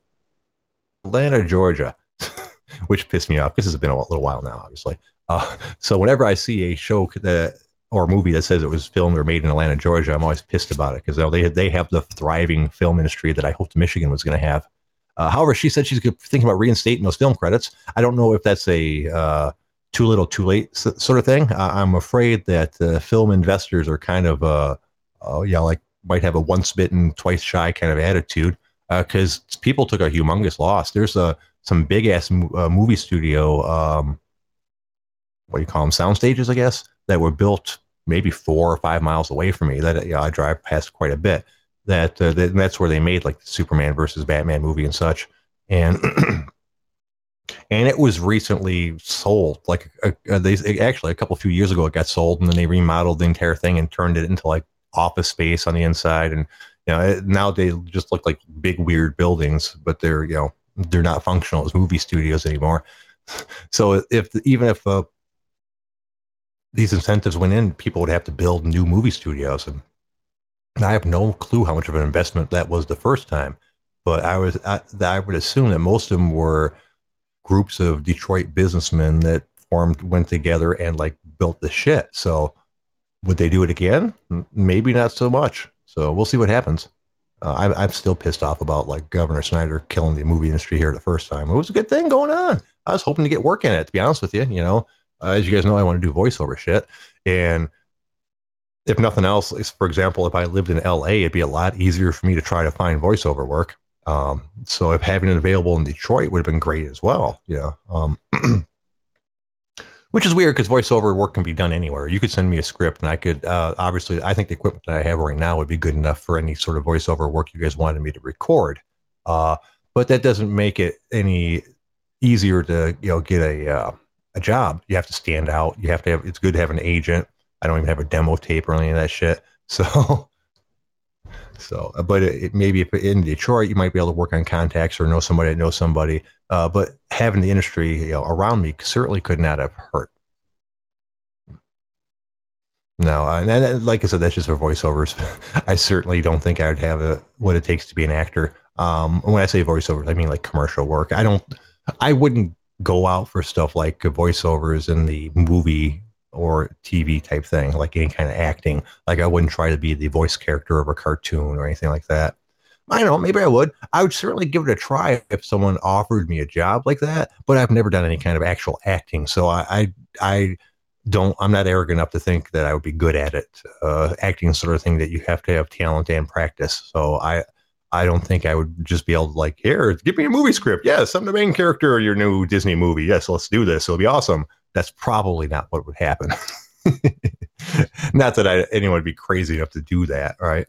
Atlanta, Georgia, which pissed me off because it's been a little while now, obviously. Uh, so whenever I see a show that or movie that says it was filmed or made in Atlanta, Georgia, I'm always pissed about it because they they have the thriving film industry that I hoped Michigan was going to have. Uh, however, she said she's thinking about reinstating those film credits. I don't know if that's a uh, too little, too late sort of thing. I'm afraid that uh, film investors are kind of, uh, oh yeah, like might have a once bitten, twice shy kind of attitude because uh, people took a humongous loss. There's a some big ass uh, movie studio, um, what do you call them, sound stages, I guess, that were built maybe four or five miles away from me. That you know, I drive past quite a bit. That, uh, that that's where they made like the Superman versus Batman movie and such, and and it was recently sold. Like they actually a couple few years ago, it got sold, and then they remodeled the entire thing and turned it into like office space on the inside. And you know, it, now they just look like big weird buildings, but they're you know they're not functional as movie studios anymore. So if even if uh, these incentives went in, people would have to build new movie studios, and I have no clue how much of an investment that was the first time. But I was I, I would assume that most of them were groups of Detroit businessmen that formed, went together and like built the shit. So would they do it again? Maybe not so much. So we'll see what happens. Uh, I'm, I'm still pissed off about like Governor Snyder killing the movie industry here the first time. It was a good thing going on. I was hoping to get work in it, to be honest with you. You know, uh, as you guys know, I want to do voiceover shit. And if nothing else, for example, if I lived in LA, it'd be a lot easier for me to try to find voiceover work. Um, so if having it available in Detroit would have been great as well. Yeah. Um, which is weird because voiceover work can be done anywhere. You could send me a script and I could, uh, obviously, I think the equipment that I have right now would be good enough for any sort of voiceover work you guys wanted me to record. Uh, but that doesn't make it any easier to, you know, get a, uh, a job. You have to stand out. You have to have, it's good to have an agent. I don't even have a demo tape or any of that shit. So, So, but it, maybe if in Detroit, you might be able to work on contacts or know somebody that knows somebody. Uh, but having the industry you know, around me certainly could not have hurt. No, and, and like I said, that's just for voiceovers. I certainly don't think I would have a, what it takes to be an actor. Um, when I say voiceovers, I mean like commercial work. I don't, I wouldn't go out for stuff like voiceovers in the movie or TV type thing, like any kind of acting. Like I wouldn't try to be the voice character of a cartoon or anything like that. I don't know, maybe I would. I would certainly give it a try if someone offered me a job like that, but I've never done any kind of actual acting. So I, I, I don't, I'm not arrogant enough to think that I would be good at it. Uh, acting sort of thing that you have to have talent and practice. So I, I don't think I would just be able to like, here, give me a movie script. Yes, I'm the main character of your new Disney movie. Yes, let's do this. It'll be awesome that's probably not what would happen. not that I, anyone would be crazy enough to do that, right?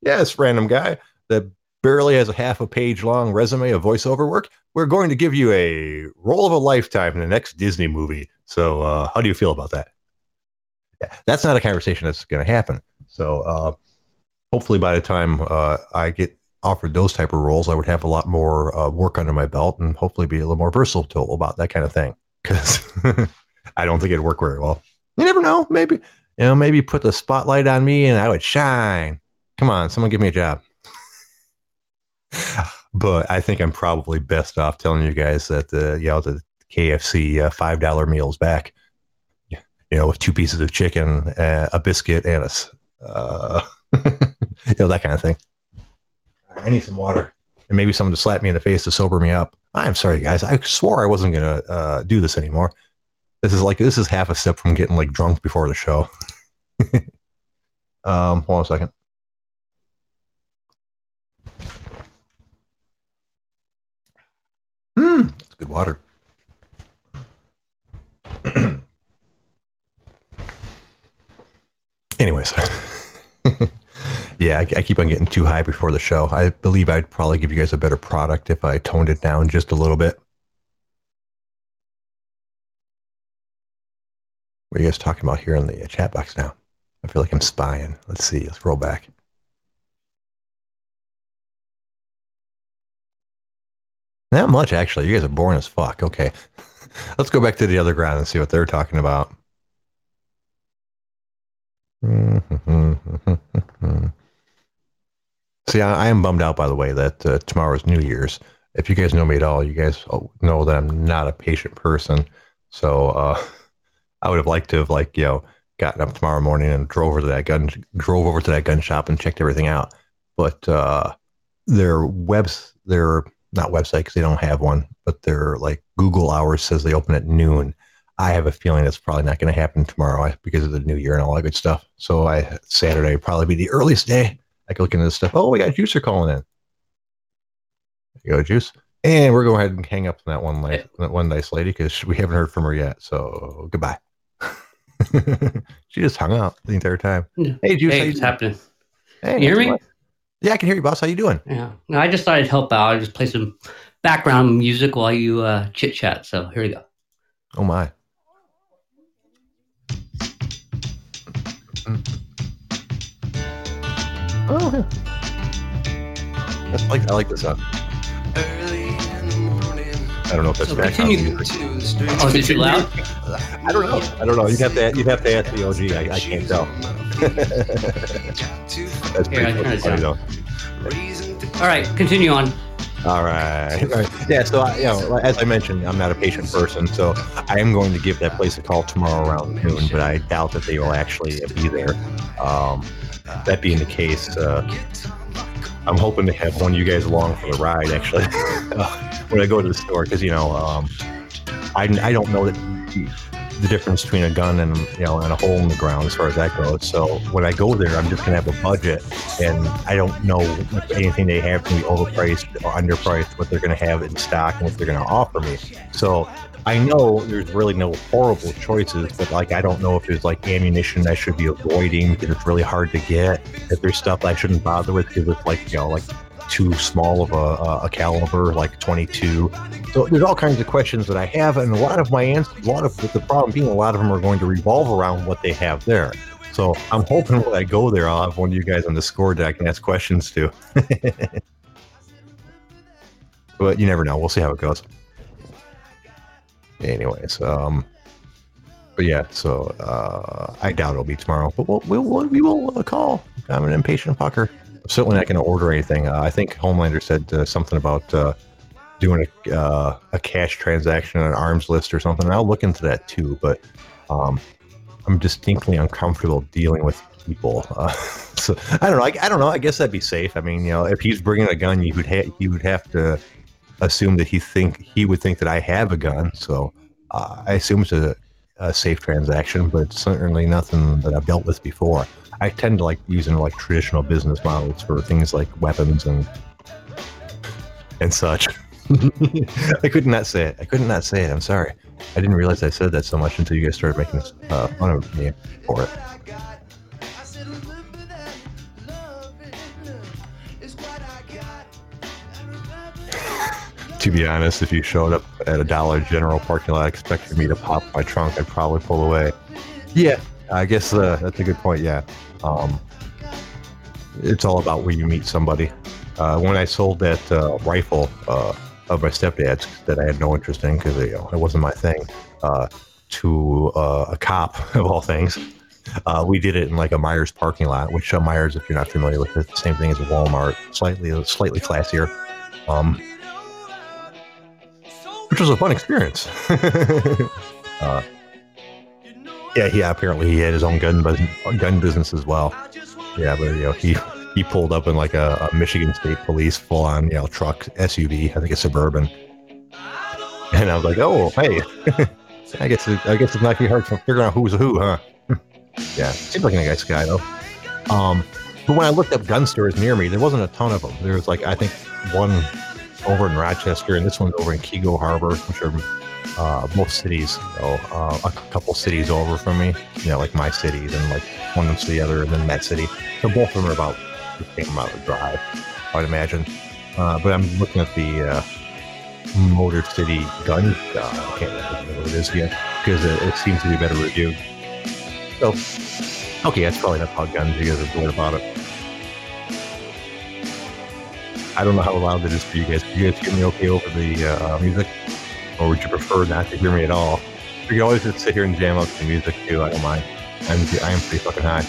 Yes, random guy that barely has a half a page long resume of voiceover work. We're going to give you a role of a lifetime in the next Disney movie. So, uh, how do you feel about that? Yeah, that's not a conversation that's going to happen. So, uh, hopefully, by the time uh, I get offered those type of roles, I would have a lot more uh, work under my belt and hopefully be a little more versatile about that kind of thing because I don't think it'd work very well. You never know. Maybe, you know, maybe put the spotlight on me and I would shine. Come on, someone give me a job. but I think I'm probably best off telling you guys that the, you know, the KFC uh, $5 meals back, you know, with two pieces of chicken, uh, a biscuit, and a, uh, you know, that kind of thing. I need some water and maybe someone to slap me in the face to sober me up. I'm sorry, guys. I swore I wasn't gonna uh, do this anymore. This is like this is half a step from getting like drunk before the show. um, hold on a second. Hmm, that's good water. Anyways. yeah, I, I, keep on getting too high before the show. I believe I'd probably give you guys a better product if I toned it down just a little bit. What are you guys talking about here in the chat box now? I feel like I'm spying. Let's see. Let's roll back. Not much, actually. You guys are boring as fuck. Okay. Let's go back to the other ground and see what they're talking about. Hmm, hmm, hmm, See, I, I am bummed out, by the way, that uh, tomorrow's New Year's. If you guys know me at all, you guys know that I'm not a patient person. So uh, I would have liked to have, like, you know, gotten up tomorrow morning and drove over to that gun, drove over to that gun shop and checked everything out. But uh, their webs, their not website because they don't have one, but their like Google hours says they open at noon. I have a feeling that's probably not going to happen tomorrow because of the new year and all that good stuff. So I Saturday probably be the earliest day. I can look into this stuff. Oh, we got Juicer calling in. There you go, Juice. And we're going to ahead and hang up on that one, nice, that one nice lady because we haven't heard from her yet. So goodbye. she just hung out the entire time. Hey, Juice. Hey, what's happening? Hey, you hear me? what? Yeah, I can hear you, boss. How you doing? Yeah. No, I just thought I'd help out. I just play some background music while you uh, chit chat. So here we go. Oh my. Oh, yeah. That's like I like this song. I don't know if that's So background continue. music. Oh, is it too loud? I don't know. I don't know. You'd have to you'd have to ask the OG. I, I can't tell. that's Here, I pretty turn it funny though. All right, continue on. All right. All right. Yeah. So, I, you know, as I mentioned, I'm not a patient person, so I am going to give that place a call tomorrow around noon, but I doubt that they will actually be there. Um, that being the case, uh, I'm hoping to have one of you guys along for the ride, actually, when I go to the store, because you know, um, I I don't know that the difference between a gun and you know and a hole in the ground as far as that goes. So when I go there, I'm just gonna have a budget, and I don't know if anything they have can be overpriced or underpriced, what they're gonna have in stock, and what they're gonna offer me. So I know there's really no horrible choices, but like I don't know if there's like ammunition I should be avoiding because it's really hard to get. If there's stuff I shouldn't bother with because it's like you know like too small of a, a, caliber, like 22. So there's all kinds of questions that I have, and a lot of my answers, a lot of the problem being, a lot of them are going to revolve around what they have there. So I'm hoping when I go there, I'll have one of you guys on the score that I can ask questions to. but you never know. We'll see how it goes. Anyways, um, but yeah, so uh, I doubt it'll be tomorrow, but we'll, we'll, we will call. I'm an impatient fucker. I'm certainly not going to order anything. Uh, I think Homelander said uh, something about uh, doing a, uh, a cash transaction on an Armslist or something. And I'll look into that too, but um, I'm distinctly uncomfortable dealing with people. Uh, so I don't know. I, I don't know. I guess that'd be safe. I mean, you know, if he's bringing a gun, you would ha- you would have to assume that he think he would think that I have a gun. So uh, I assume it's a, a safe transaction, but certainly nothing that I've dealt with before. I tend to like using like traditional business models for things like weapons and and such. I could not say it. I could not say it. I'm sorry. I didn't realize I said that so much until you guys started making uh, fun of me for it. To be honest, if you showed up at a Dollar General parking lot expecting me to pop my trunk, I'd probably pull away. Yeah, I guess uh, that's a good point. Yeah, um, it's all about where you meet somebody. Uh, when I sold that uh, rifle uh, of my stepdad's that I had no interest in because you know, it wasn't my thing, uh, to uh, a cop of all things, uh, we did it in like a Meijer's parking lot. Which uh, Meijer's, if you're not familiar with it, the same thing as a Walmart, slightly slightly classier. Um, which was a fun experience. uh, yeah, apparently he had his own gun business, gun business as well. Yeah, but you know he he pulled up in like a, a Michigan State Police full on you know truck SUV, I think a suburban, and I was like, oh hey, I guess it, I guess it's not too hard to figure out who's who, huh? yeah, seems like a nice guy though. Um, but when I looked up gun stores near me, there wasn't a ton of them. There was like I think one over in Rochester, and this one's over in Keego Harbor, which are uh, most cities, uh, a couple cities over from me. You know, like my city, then like one to the other, and then that city. So both of them are about the same amount of drive, I'd imagine. Uh, but I'm looking at the uh, Motor City gun. Uh, I can't remember what it is yet because it, it seems to be better reviewed. So, okay, that's probably not about guns. You guys are about it. I don't know how loud it is for you guys. Can you guys hear me okay over the uh, music? Or would you prefer not to hear me at all? You can always just sit here and jam up to the music too. I don't mind. I'm, I am pretty fucking high.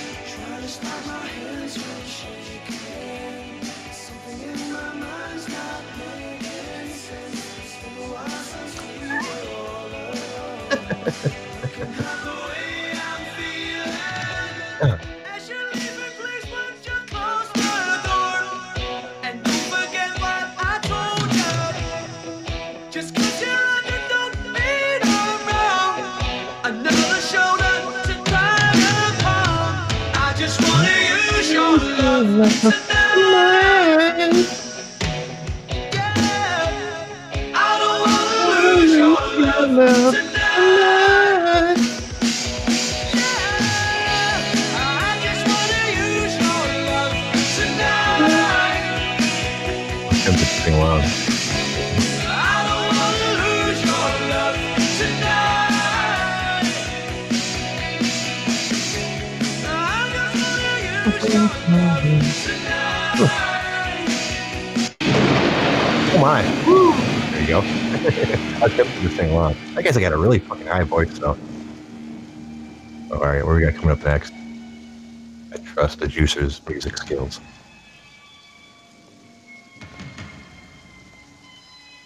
Juicer's music skills.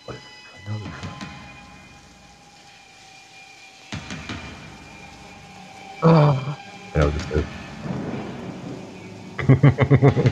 What is it? I know this one. Oh, I know what this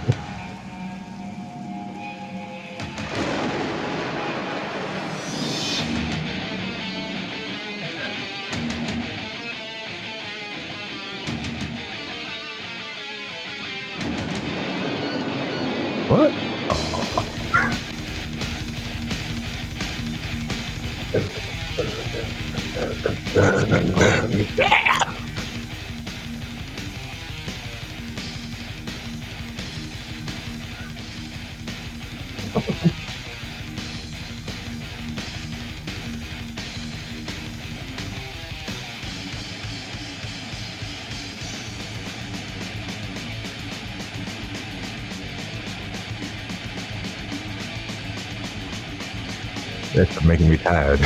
to making me tired.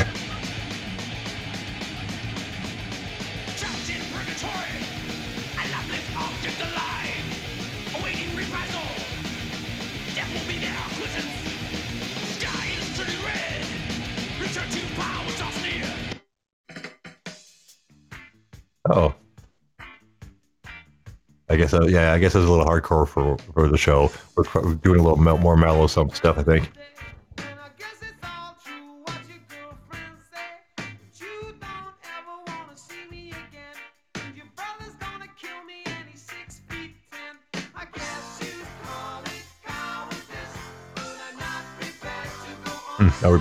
Oh. I guess, uh, yeah, I guess it's a little hardcore for for the show. We're doing a little more mellow some stuff, I think.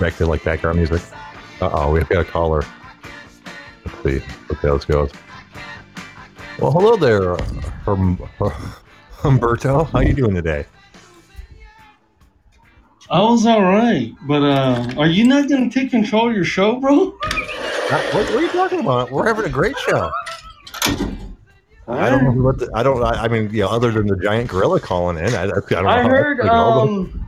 Back to like background music. Uh oh, we've got a caller. Let's see. Okay, let's go. Well, hello there, uh, Humberto. How you doing today? I was all right, but uh, are you not gonna take control of your show, bro? Uh, What, what are you talking about? We're having a great show. I don't know what the, I don't. I, I mean, yeah. Other than the giant gorilla calling in, I, I don't know. I heard. Um,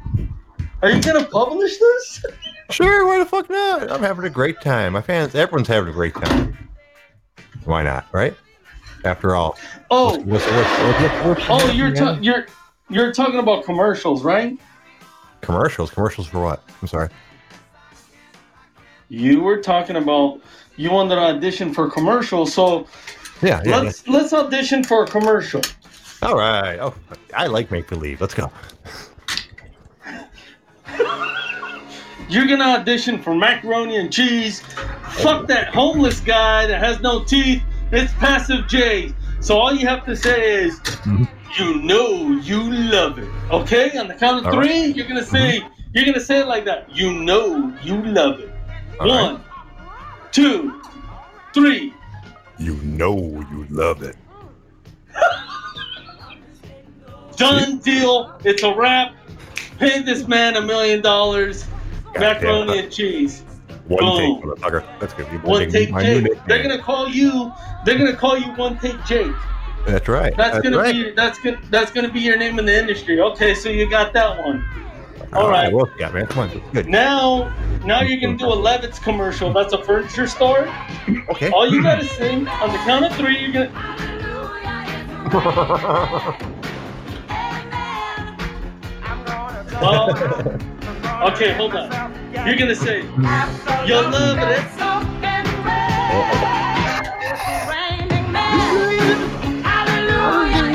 are you gonna publish this? sure. Why the fuck not? I'm having a great time. My fans, everyone's having a great time. Why not? Right? After all. Oh, what's- what's- what's- oh, you're ta- you're you're talking about commercials, right? commercials. Commercials for what? I'm sorry. You were talking about you wanted to audition for commercials, so Yeah, yeah. let's let's audition for a commercial. All right. Oh, I like make believe. Let's go. You're gonna audition for macaroni and cheese. Fuck that homeless guy that has no teeth. It's passive J. So all you have to say is, Mhm. you know you love it. Okay? On the count of All three, right. Mm-hmm. you're gonna say you're gonna say it like that. You know you love it. All right. One, two, three. You know you love it. Done deal. It's a wrap. Pay this man a million dollars. Macaroni and cheese. One Boom. take, motherfucker. That's good. You One make take Jake. They're gonna call you. They're gonna call you one take Jake. That's right. That's, gonna right. be that's gonna that's gonna be your name in the industry. Okay, so you got that one. All right. Well, yeah, man. Come on. Good. Now, now you're gonna do a Levitz commercial. That's a furniture store. Okay. All you gotta sing on the count of three. You're gonna. Well, okay, hold on. You're gonna say, "You'll love it." Raining man. Hallelujah.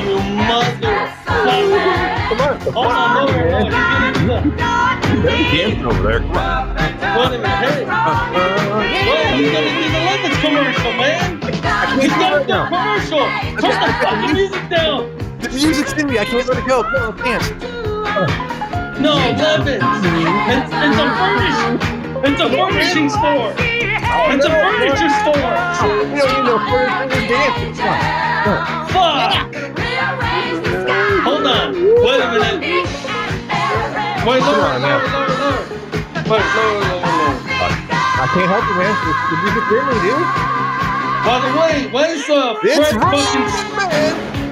You motherfucker! Come on. Hold on, no, no, no. You're gonna do the. Dancing over there. Come on. Wait a minute, hey. Wait, you gotta do the Levitz commercial, man. You gotta do a commercial. Turn the fucking music down. The music's in me. I can't let it go. Come on, dance. No, Levitz. It's, it's a furnish. It's a furnishing store. It's a furniture store. You don't need no furniture. Dancing. Fuck. Hold on. Wait a minute. Wait, lower, lower, lower, lower. Wait, lower, lower, lower. I can't help you, man. The in me, dude. By the way, where's uh, It's Fred fucking... man.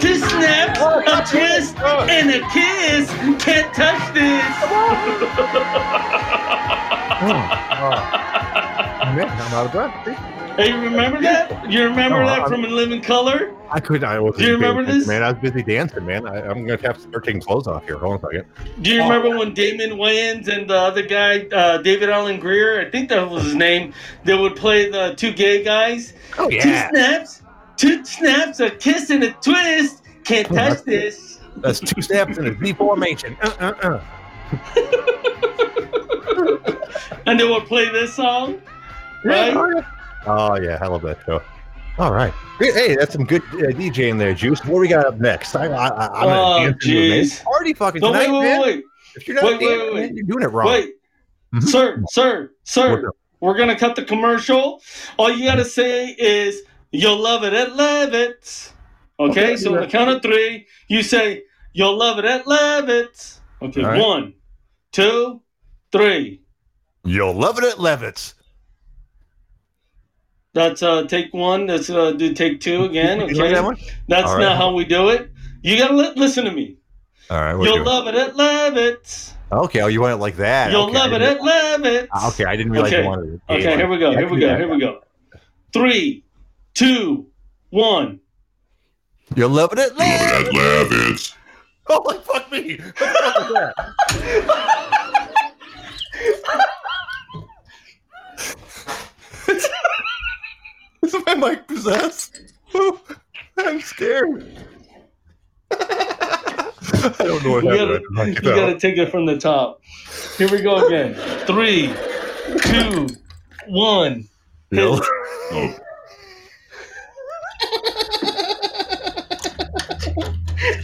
Two snaps, a twist, oh, and a kiss. Can't touch this. Oh, man, I'm out of breath. Hey, you remember that? You remember No, that I'm- from In Living Color? I couldn't. I wasn't. Do you remember paying this? man? I was busy dancing, man. I, I'm gonna have to start taking clothes off here. Hold on a second. Do you remember when Damon Wayans and the other guy, uh, David Alan Grier, I think that was his name, they would play the two gay guys? Oh, yeah. Two snaps, two snaps, a kiss and a twist. Can't touch this. That's two snaps in a V formation. Uh, uh, uh. And they would play this song, right? Oh yeah. Oh yeah, I love that show. All right. Hey, Hey, that's some good uh, DJ in there, Juice. What do we got up next? I, I, I, I'm Oh, gonna dance in the main jeez. party fucking No, tonight, wait, wait, man. wait, If you're not Wait, wait, dancing, wait, man, wait. you're doing it wrong. wait. Mhm. Sir, sir, sir. We're gonna cut the commercial. All you gotta say is "You'll love it at Levitz." Okay, Okay, so on the count of three, you say "You'll love it at Levitz." Okay, All right. one, two, three. You'll love it at Levitz. That's uh take one. Let's uh, do take two again. You Okay, like that one? that's All right. not how we do it. You gotta li- listen to me. All right. we're You'll doing- love it at Levitz. Okay. Oh, you want it like that? You'll okay, love it at Levitz. Ah, Okay, I didn't realize Okay. you wanted it. Okay, here we go. Yeah, Here we go. Here we go. Three, two, one. You'll love it at Levitz. Levitz. Oh, like, fuck me. What the fuck was that? Is my mic possessed? Oh, I'm scared. I don't know what You happened. gotta, you gotta take it from the top. Here we go again. Three, two, one. You'll- oh.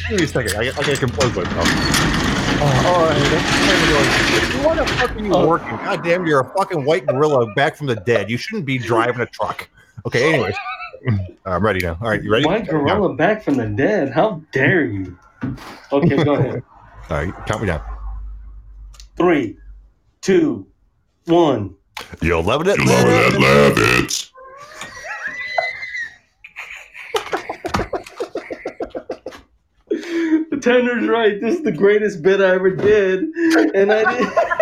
Give me a second. I, I gotta compose myself. Oh, all right. That's what the fuck are you Oh. working? God damn, you're a fucking white gorilla back from the dead. You shouldn't be driving a truck. Okay, anyways. I'm ready now. All right, you ready? White gorilla back from the dead. How dare you? Okay, go ahead. All right, count me down. Three, two, one. You'll love it at Love it at Levitz. The tender's right. This is the greatest bit I ever did, and I did.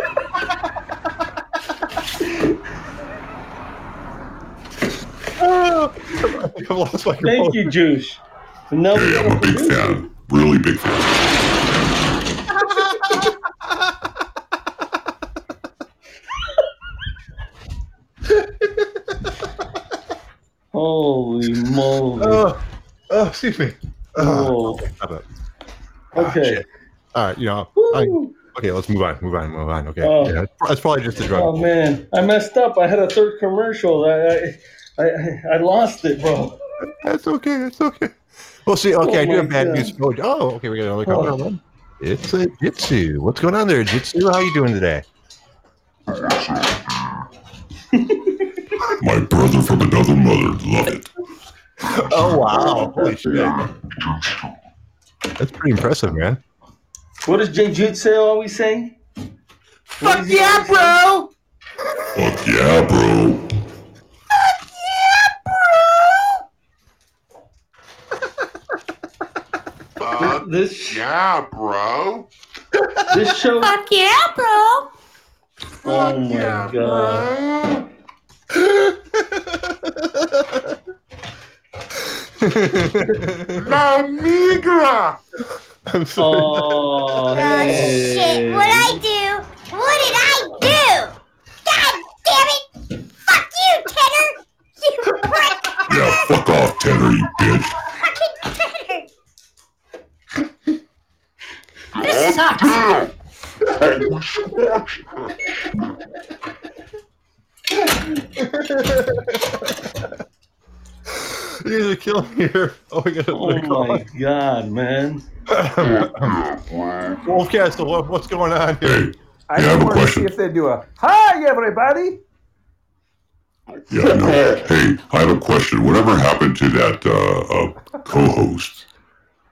I've lost my Thank you, Juice. And now we Hey, I'm a big fan. Really big fan. Holy moly! Oh, oh, excuse me. Oh, Whoa. stop. Ah, Okay. All right, you know. I, okay, let's move on. Move on. Move on. Okay. Oh. Yeah, that's probably just a drug. Oh man, I messed up. I had a third commercial. I I, I, I lost it, bro. That's okay. That's okay. We'll see. Oh okay, Oh I do my have bad God. news. Oh, oh, okay. We got another Oh. on It's a Jitsu. What's going on there, Jitsu? How you doing today? My brother from another mother. Love it. Oh wow! Holy shit! That's pretty impressive, man. What does Jay Jutsu always say? Fuck yeah, bro! Fuck yeah, bro. Yeah, bro. This show. Fuck yeah, bro. Oh my god. La migra. I'm sorry. Oh, Oh shit! What I do? What did I do? God damn it! Fuck you, Tenor! You prick! Yeah, fuck off, Tanner, you bitch. Fucking Tenor! This sucks. You're gonna kill me here. Oh, we got Oh my god, man. Wolfcastle, what, what's going on here? Hey, I Yeah, I have just a want to question. see if they do a hi, everybody. yeah, no. Hey, I have a question. Whatever happened to that uh, uh, co-host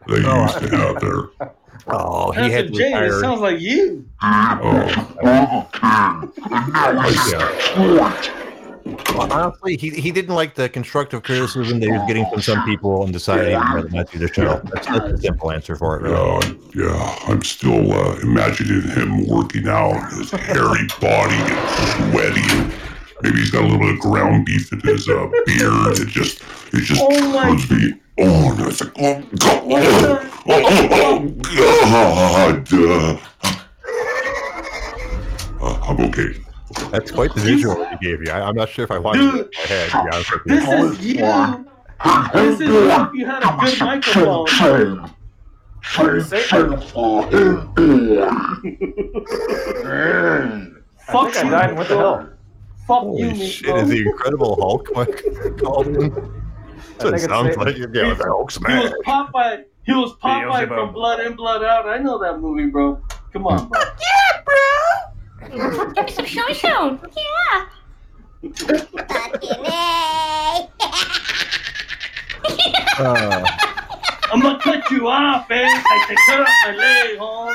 they used to have there? Oh, he Pastor had Jay, it sounds like you. Oh, Well, honestly, he, he didn't like the constructive criticism that he was getting from some people and decided he'd rather not do the show. That's, that's the simple answer for it, really. uh, yeah, I'm still uh, imagining him working out, his hairy body and sweaty. Maybe he's got a little bit of ground beef in his uh, beard. It just, it just Oh my- turns me on. It's like, oh, God, oh, oh, oh, oh, God. Uh, uh, I'm okay. That's quite the visual that he gave you. I, I'm not sure if I wanted it in my head, to be honest with you. This is you. This is if you had a good microphone. I Fuck think I you. died and went to hell. Fuck Holy you, shit, Meatball. is the Incredible Hulk like, called in? That's what think it it's sounds Satan. like. Yeah, the Hulk's He was mad. Popeye. He was Popeye Beelzebub. from Blood In, Blood Out. I know that movie, bro. Come on, bro. Give me some show show. Yeah. Fucking A. Uh, I'm gonna cut you off, eh? Like they cut off my leg, home.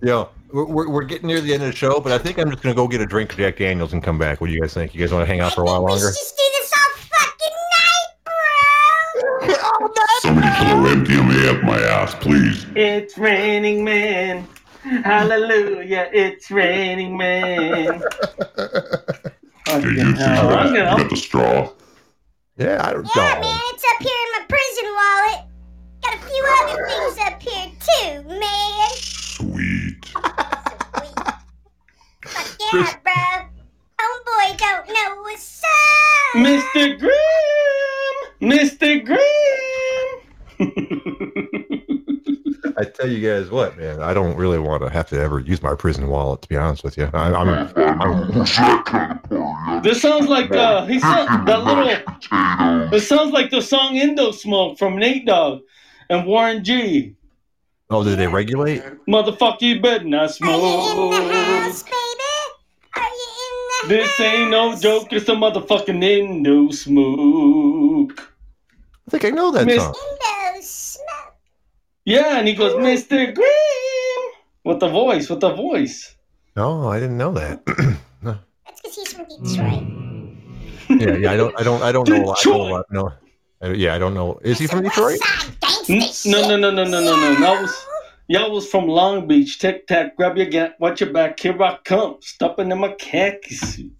yo, we're, we're, we're getting near the end of the show, but I think I'm just going to go get a drink of Jack Daniels and come back. What do you guys think? You guys want to hang out for a while We longer? should just do this all fucking night, bro. Oh, Somebody throw MDMA up my ass, please. It's raining man. Hallelujah, it's raining man. Yeah, you, you, Fucking hell. I'm you got the straw. Yeah, I don't Yeah, man, it's up here in my prison wallet. Got a few other things up here too, man. Sweet. Fuck yeah, bro. Homeboy don't know what's up. Mista Grimm! Mista Grimm! I tell you guys what, man, I don't really want to have to ever use my prison wallet, to be honest with you. I, I'm, I'm this sounds like uh, he sound, that little. This sounds like the song Indo Smoke from Nate Dogg and Warren G. oh, did they regulate? Motherfucker, you better not Are you in the house, smoke. This ain't no joke, it's a motherfucking Indo Smoke. I think I know that Miss- song. Window smoke. Yeah, and he goes, Mista Grimm! With the voice, with the voice. No, I didn't know that. That's because he's from Detroit. yeah, yeah, I don't, I don't, I don't know. a lot- I don't know a lot- No, I- yeah, I don't know. Is he from Detroit? N- No, no, no, no, no, no, no. That was y'all was from Long Beach. Tic tac, grab your gat, watch your back. Here I come, stepping in my khaki suit.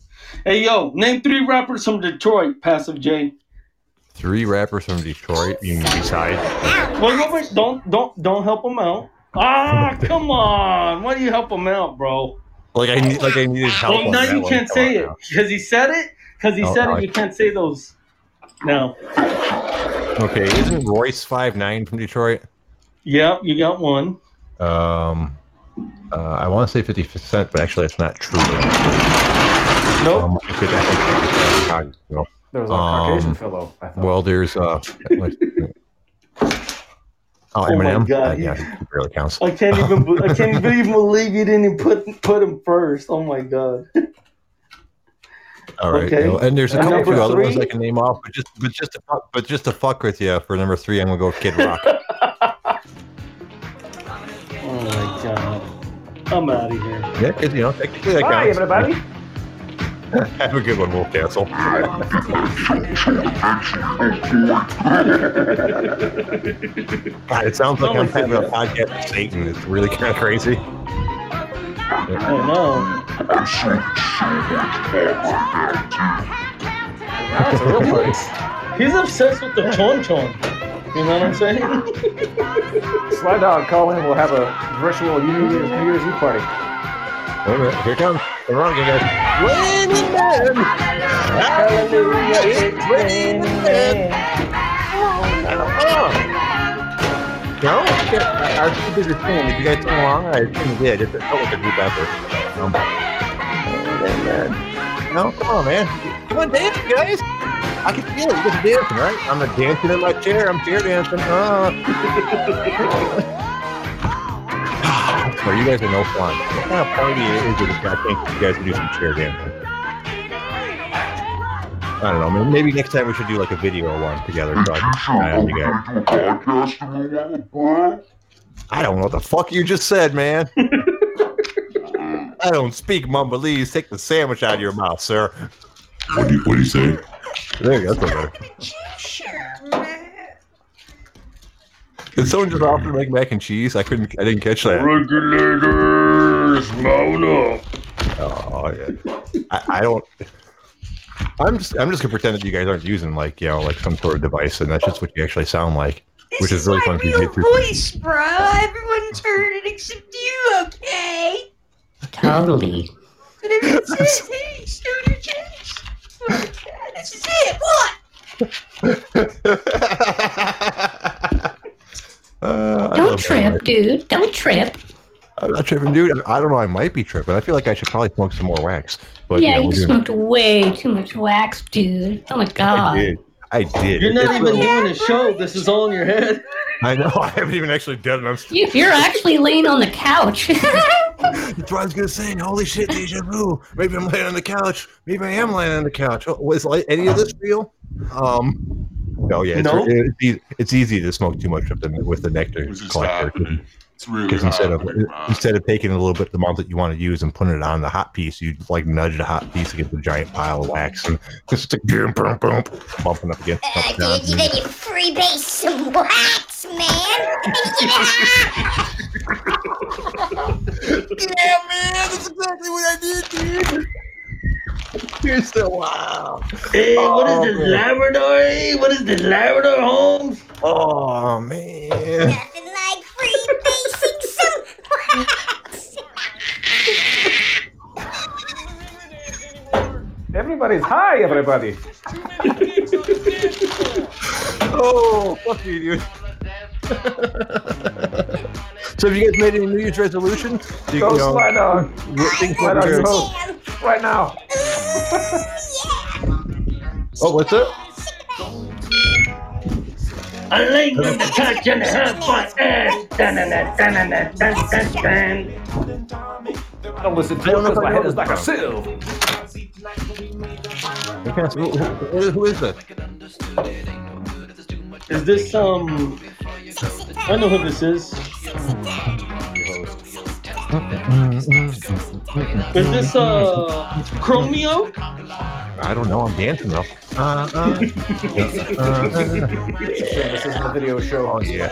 Hey yo, name three rappers from Detroit. Passive J. Three rappers from Detroit. You mean besides? Wait, wait, wait. Don't, don't, don't help them out. Ah, come on. Why do you help them out, bro? Like I need, like I needed help. Well, now you can't say it because he said it. Because he Oh, said I- it, you can't say those. No. Okay, isn't Royce five nine from Detroit? Yeah, you got one. Um, uh, I want to say fifty percent, but actually that's not true. Nope. Um, I could- I could- no. There was a Caucasian Um, fellow. I thought. Well, there's uh. like- Oh, Oh my Eminem. God, Uh, yeah, he barely counts. I can't even. I can't even believe you didn't put put him first. Oh my god. All right, okay. you know, and there's a couple number few other ones? I can name off, but just but just to fuck, but just to fuck with you for number three, I'm gonna go Kid Rock. Oh my god. I'm out of here. yeah, 'cause, you know technically that Hi, counts. everybody. Have a good one, Wolf Castle. God, it sounds like I'm having a podcast with Satan. It's really kind of crazy. I know. That's a real party. He's obsessed with the chon chon. You know what I'm saying? Slide dog, call in. We'll have a virtual New Year's, New Year's Eve party. Wait a minute, here it comes. Come on, you guys. Raining man. Hallelujah, it's raining man. Oh. No, I I was too busy singing. Did you guys sing along? I assume you did. It felt like a group effort. Um, no, come on, man. Come on, dance, guys. I can feel it. You guys are dancing, right? I'm not dancing in my chair. I'm chair dancing. Oh. Well, you guys are no fun. What kind of party is it if I think you guys can do some chair dancing? I don't know. Maybe, maybe next time we should do like a video one together. So I can try out you guys. I don't know what the fuck you just said, man. I don't speak mumbalese. Take the sandwich out of your mouth, sir. What do you, what do you say? There you go. That's better. Did someone just offer to make mac and cheese? I couldn't. I didn't catch that. Regulators, mount up. Oh yeah. I, I don't. I'm just. I'm just gonna pretend that you guys aren't using like you know like some sort of device, and that's just what you actually sound like, which is really fun. 'cause you real voice, bro. Everyone's heard it except you, okay? Totally. But everyone says, hey, Stoner Chase. Okay, this is it. What? Uh, Don't trip, dude. Don't trip. I'm not tripping, dude. I don't know. I might be tripping. I feel like I should probably smoke some more wax. But yeah, you know, you we're doing- smoked way too much wax, dude. Oh my I god. did. I did. You're not It's even really- doing a show. This is all in your head. I know. I haven't even actually done it. I'm still, You, you're actually laying on the couch. that's what I was gonna say. Holy shit, deja vu. Maybe I'm laying on the couch. Maybe I am laying on the couch. Oh, was like any of this real? Um. No, yeah, it's, No. it's, easy, it's easy to smoke too much with the with the nectar It's just collector. happening. Really Because instead of instead of taking a little bit the amount that you want to use and putting it on the hot piece, you like nudge the hot piece against a giant pile of wax and just like boom, boom, boom, bumping up against. Uh, up, down, dude, you better freebase some wax, man. Yeah, man, that's exactly what I did, dude. You're so wow. Hey, what Oh, is the man. Labrador? Hey, what is this Labrador, Holmes? Oh man. Nothing like freebasing some wax. Everybody's high, everybody. Oh, fuck you, dude. so have you guys made any New Year's resolutions? You, Go you know, slide dog. things Slide that on you're- your host right now. Oh, what's up? I like when the touch and have my ass. Dun, dun, dun, dun, dun, dun, dun, dun. I don't listen to it because my head is like a sieve. Okay, who, who- who is this? Is this, um. I know who this is. Is this, uh. Chromeo? I don't know. I'm dancing though. Uh, uh, uh, This isn't a video show. oh yeah.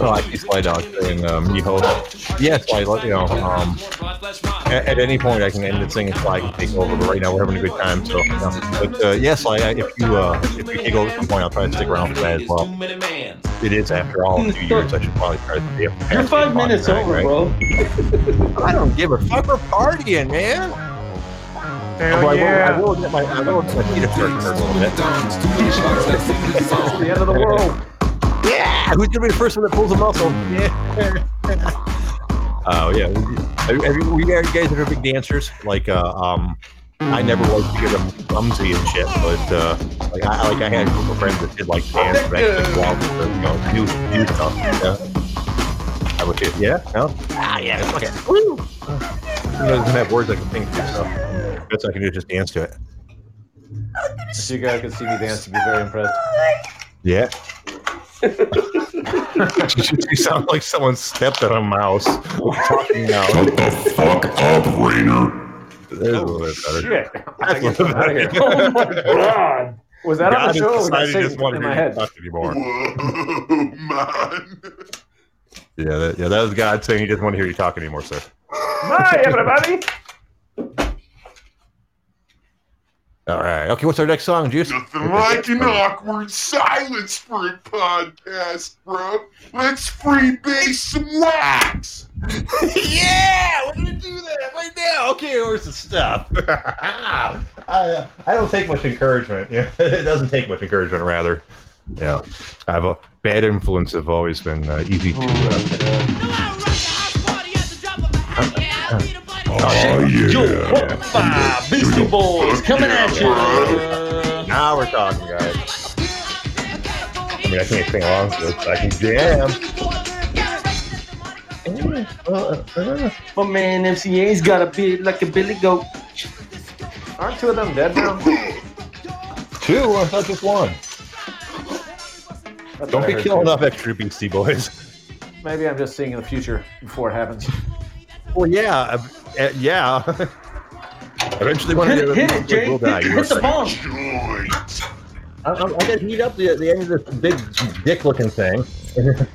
Oh, I see Sly Dog saying um, Miho. Yes, I let you know. Um, at, at any point, I can end the thing singing Sly can take over. But right now, we're having a good time. So, you know. but uh, yes, Sly, I- if you uh, if you take over at some point, I'll try to stick around for that as well. It is after all a few years. I should probably try to be able to You're five minutes over, right? bro. I don't give a fuck. We're partying, man. Hell Although I will- I yeah. will get my I will get my feet a hurt a little bit. It's the end of the world. Yeah, who's gonna be the first one that pulls a muscle? Yeah. Oh yeah. Have, have you, you guys you guys are big dancers. Like uh, um, I never liked to get them clumsy and shit, but uh, like I like I had a group of friends that did like dance and actually go out to you know do do stuff. Yeah. I would do. Yeah. No. Ah yeah. Fuck it. Woo. You know, doesn't have words I can think to, so best I can do is just dance to it. If you guys could see me dance, you'd be very impressed. Yeah. You sound like someone stepped on a mouse. Talking now. Shut the fuck up, Rainer. There's a little bit better. Shit. I get out of here. Oh my god. Was that on the show? or was that he sitting just wanted in to my hear you head? talk anymore. Whoa, man. Yeah, that, yeah, that was God saying he doesn't want to hear you talk anymore, sir. Hi, everybody. All right. Okay, what's our next song, Juice? Nothing like an awkward silence for a podcast, bro. Let's free freebase some wax. yeah, we're gonna do that right now. Okay, where's the stuff? I, uh, I don't take much encouragement. Yeah, it doesn't take much encouragement. Rather, yeah, I have a bad influence. Have always been uh, easy to. Uh, Oh, Oh, oh, yeah. Joe, what five Beastie Boys coming at you. now we're talking, guys. I mean, I can't sing along to this, but I can jam. My man MCA's got a beard like a billy goat. Aren't two of them dead now? Two, I thought just one. That's Don't be killing too. off extra Beastie Boys. Maybe I'm just seeing in the future before it happens. Well, yeah, uh, yeah. Eventually, one Hit of it, the hit it, Jay. will die. Hit, you hit the know? bomb. I, I, I gotta heat up the, the end of this big dick-looking thing.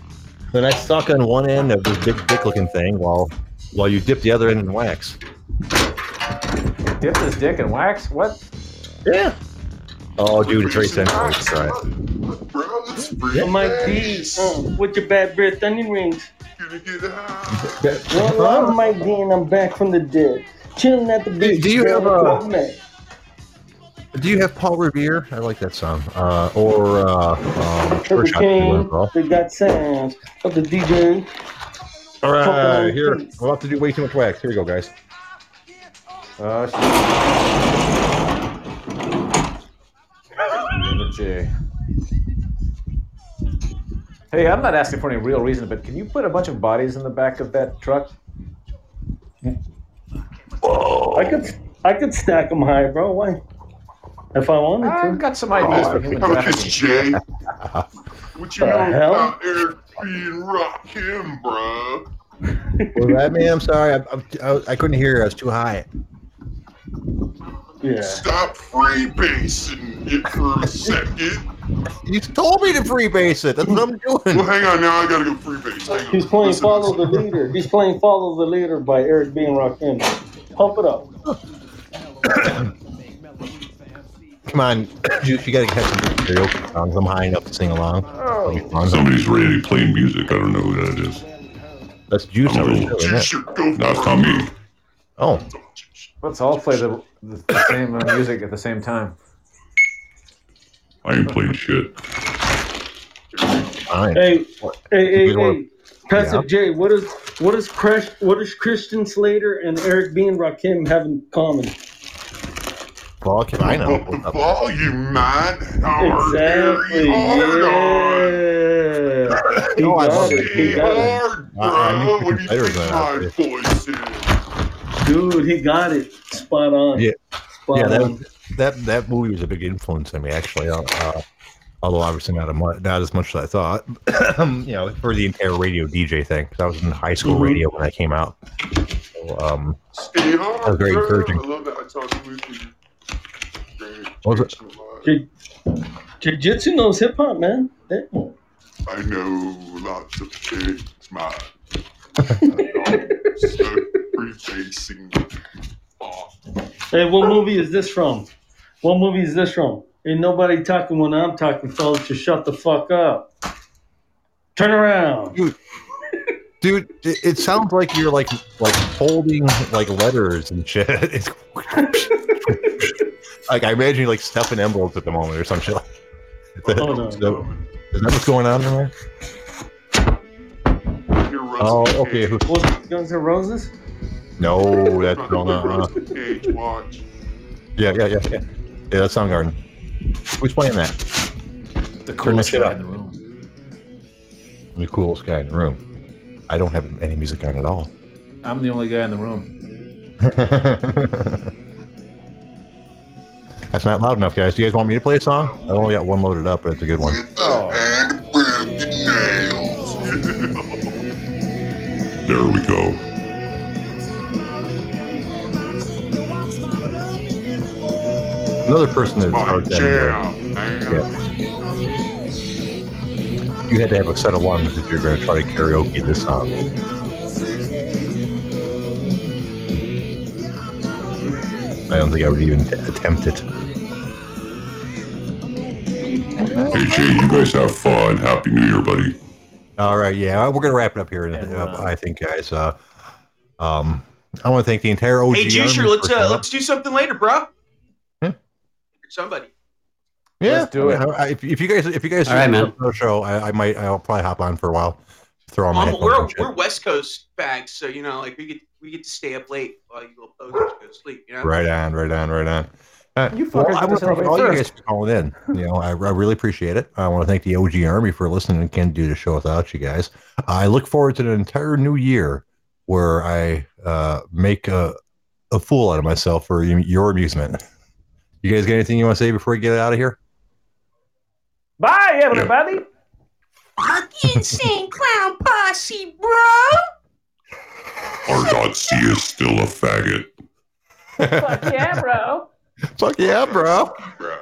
then I suck on one end of this big dick-looking thing while while you dip the other end in wax. Dip his dick in wax? What? Yeah. Oh, dude, it's very sensitive. Let's try it. Bro, let's I might be uh, with your bad breath onion rings. Gonna get high. Well, I'm Mike Dean. I'm back from the dead. Chilling at the beach. do you have a- Do you have Paul Revere? I like that song. Uh, or uh, um, Triple Sure Shot, if you King, they got sounds of the DJ. All right, here. I'm about to do way too much wax. Here we go, guys. Shit. J. Hey, I'm not asking for any real reason, but can you put a bunch of bodies in the back of that truck? I could, I could stack them high, bro. Why? If I wanted to. I've got some ideas for human look at trafficking. Jay. What you The know hell? about Eric B. and Rakim, bro? Was that me? I'm sorry. I, I, I couldn't hear. You. I was too high. Yeah. Stop freebasing it for a second. You told me to freebase it. That's what I'm doing. Well, hang on now. I gotta go freebase. Hang on. He's playing Listen to Follow the. Leader. He's playing Follow the Leader by Eric B. and Rakim. Pump it up. Come on, Juice. You gotta get some karaoke songs. I'm high enough to sing along. It'll be fun. Somebody's ready to play music. I don't know who that is. That's Juice. I'm a over little there, isn't it? Go. No, it's not me. Oh, Let's all play the, the, the same uh, music at the same time. I ain't playing shit. fine. Hey, hey, hey, Good one. hey. Passive J, what is what is Crash what is Christian Slater and Eric B. and Rakim have in common? Fuck if I know. Up the volume, man. Hard, Exactly. Harry, hard on. Yeah. He No, I love it. it. He got it. hard, I- I bro. need What do you think my that. voice is? Dude, he got it. Spot on. Yeah. Spot Yeah, on. that, that that movie was a big influence on me, actually. Uh, uh, although obviously not a mu- not as much as I thought. you know, for the entire radio DJ thing, 'cause I was in high school Mhm. radio when I came out. So, um, Stay hard, That was very bro. encouraging. I love that. I talked with you. Great. What was it? Jiu- Jiu-Jitsu knows hip hop, man. Damn. I know lots of things, man. so facing off. Hey, what movie is this from? What movie is this from? Ain't nobody talking when I'm talking, fellas. Just shut the fuck up. Turn around. dude, it, it sounds like you're like like folding like letters and shit. It's like I imagine you're like stuffing envelopes at the moment or some shit. Like that. Oh, no. So, is that what's going on in there? Oh, okay. Cage. Guns N' Roses? No, that's no, no, no. Rusty Cage, watch. Yeah, yeah, yeah, yeah. Yeah, that's Soundgarden. Who's playing that? The coolest guy up. in the room. The coolest guy in the room. I don't have any music on at all. I'm the only guy in the room. That's not loud enough, guys. Do you guys want me to play a song? I only got one loaded up, but it's a good one. With the hand with the nails. there we go. Another person that My started that. jam, man. You had to have a set of lungs if you're going to try to karaoke this song. I don't think I would even t- attempt it. Hey Jay, you guys have fun. Happy New Year, buddy. All right, yeah, we're gonna wrap it up here. uh, I think, guys. Uh, um, I want to thank the entire OG. Hey, Juicer, let's uh, let's do something later, bro. Yeah. Somebody. Yeah, Let's do it. I If, if you guys, if you guys, All right, man. the show, I, I might, I'll probably hop on for a while, throw on my Um, headphones we're we're West Coast bags, so you know, like we get we get to stay up late while you little posers go to sleep. You know. Right on, right on, right on. Uh, You well, I get want to to thank all you guys for calling in. You know, I, I really appreciate it. I want to thank the OG Army for listening and can't do the show without you guys. I look forward to an entire new year where I uh, make a, a fool out of myself for your amusement. You guys got anything you want to say before we get out of here? Bye, everybody. Fucking Insane Clown Posse, bro! Our R.C is still a faggot. Fuck yeah, bro. Fuck yeah, bro. Bro.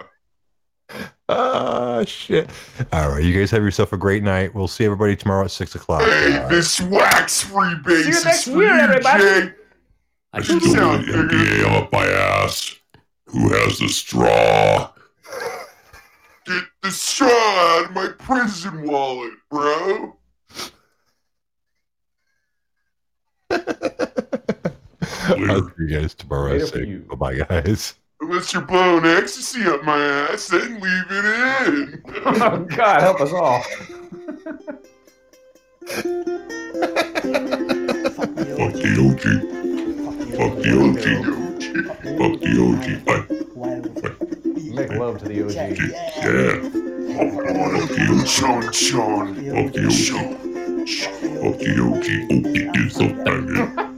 Ah, shit. All right, you guys have yourself a great night. We'll see everybody tomorrow at six o'clock. Hey, this wax free bass See you is next for year, everybody. I I still can sound got NBA up my ass. Who has the straw? Get the straw out of my prison wallet, bro. I'll see you guys tomorrow Later at for six. you. Bye, guys. Unless you're blowing ecstasy up my ass, then leave it in. Oh, God, help us all. Fuck the OG. Fuck the OG. Fuck the OG. Bye. Make love to the OG. Yeah. Fuck the OG. Chon, chon. Fuck the OG. Fuck the OG. OG is a faggot.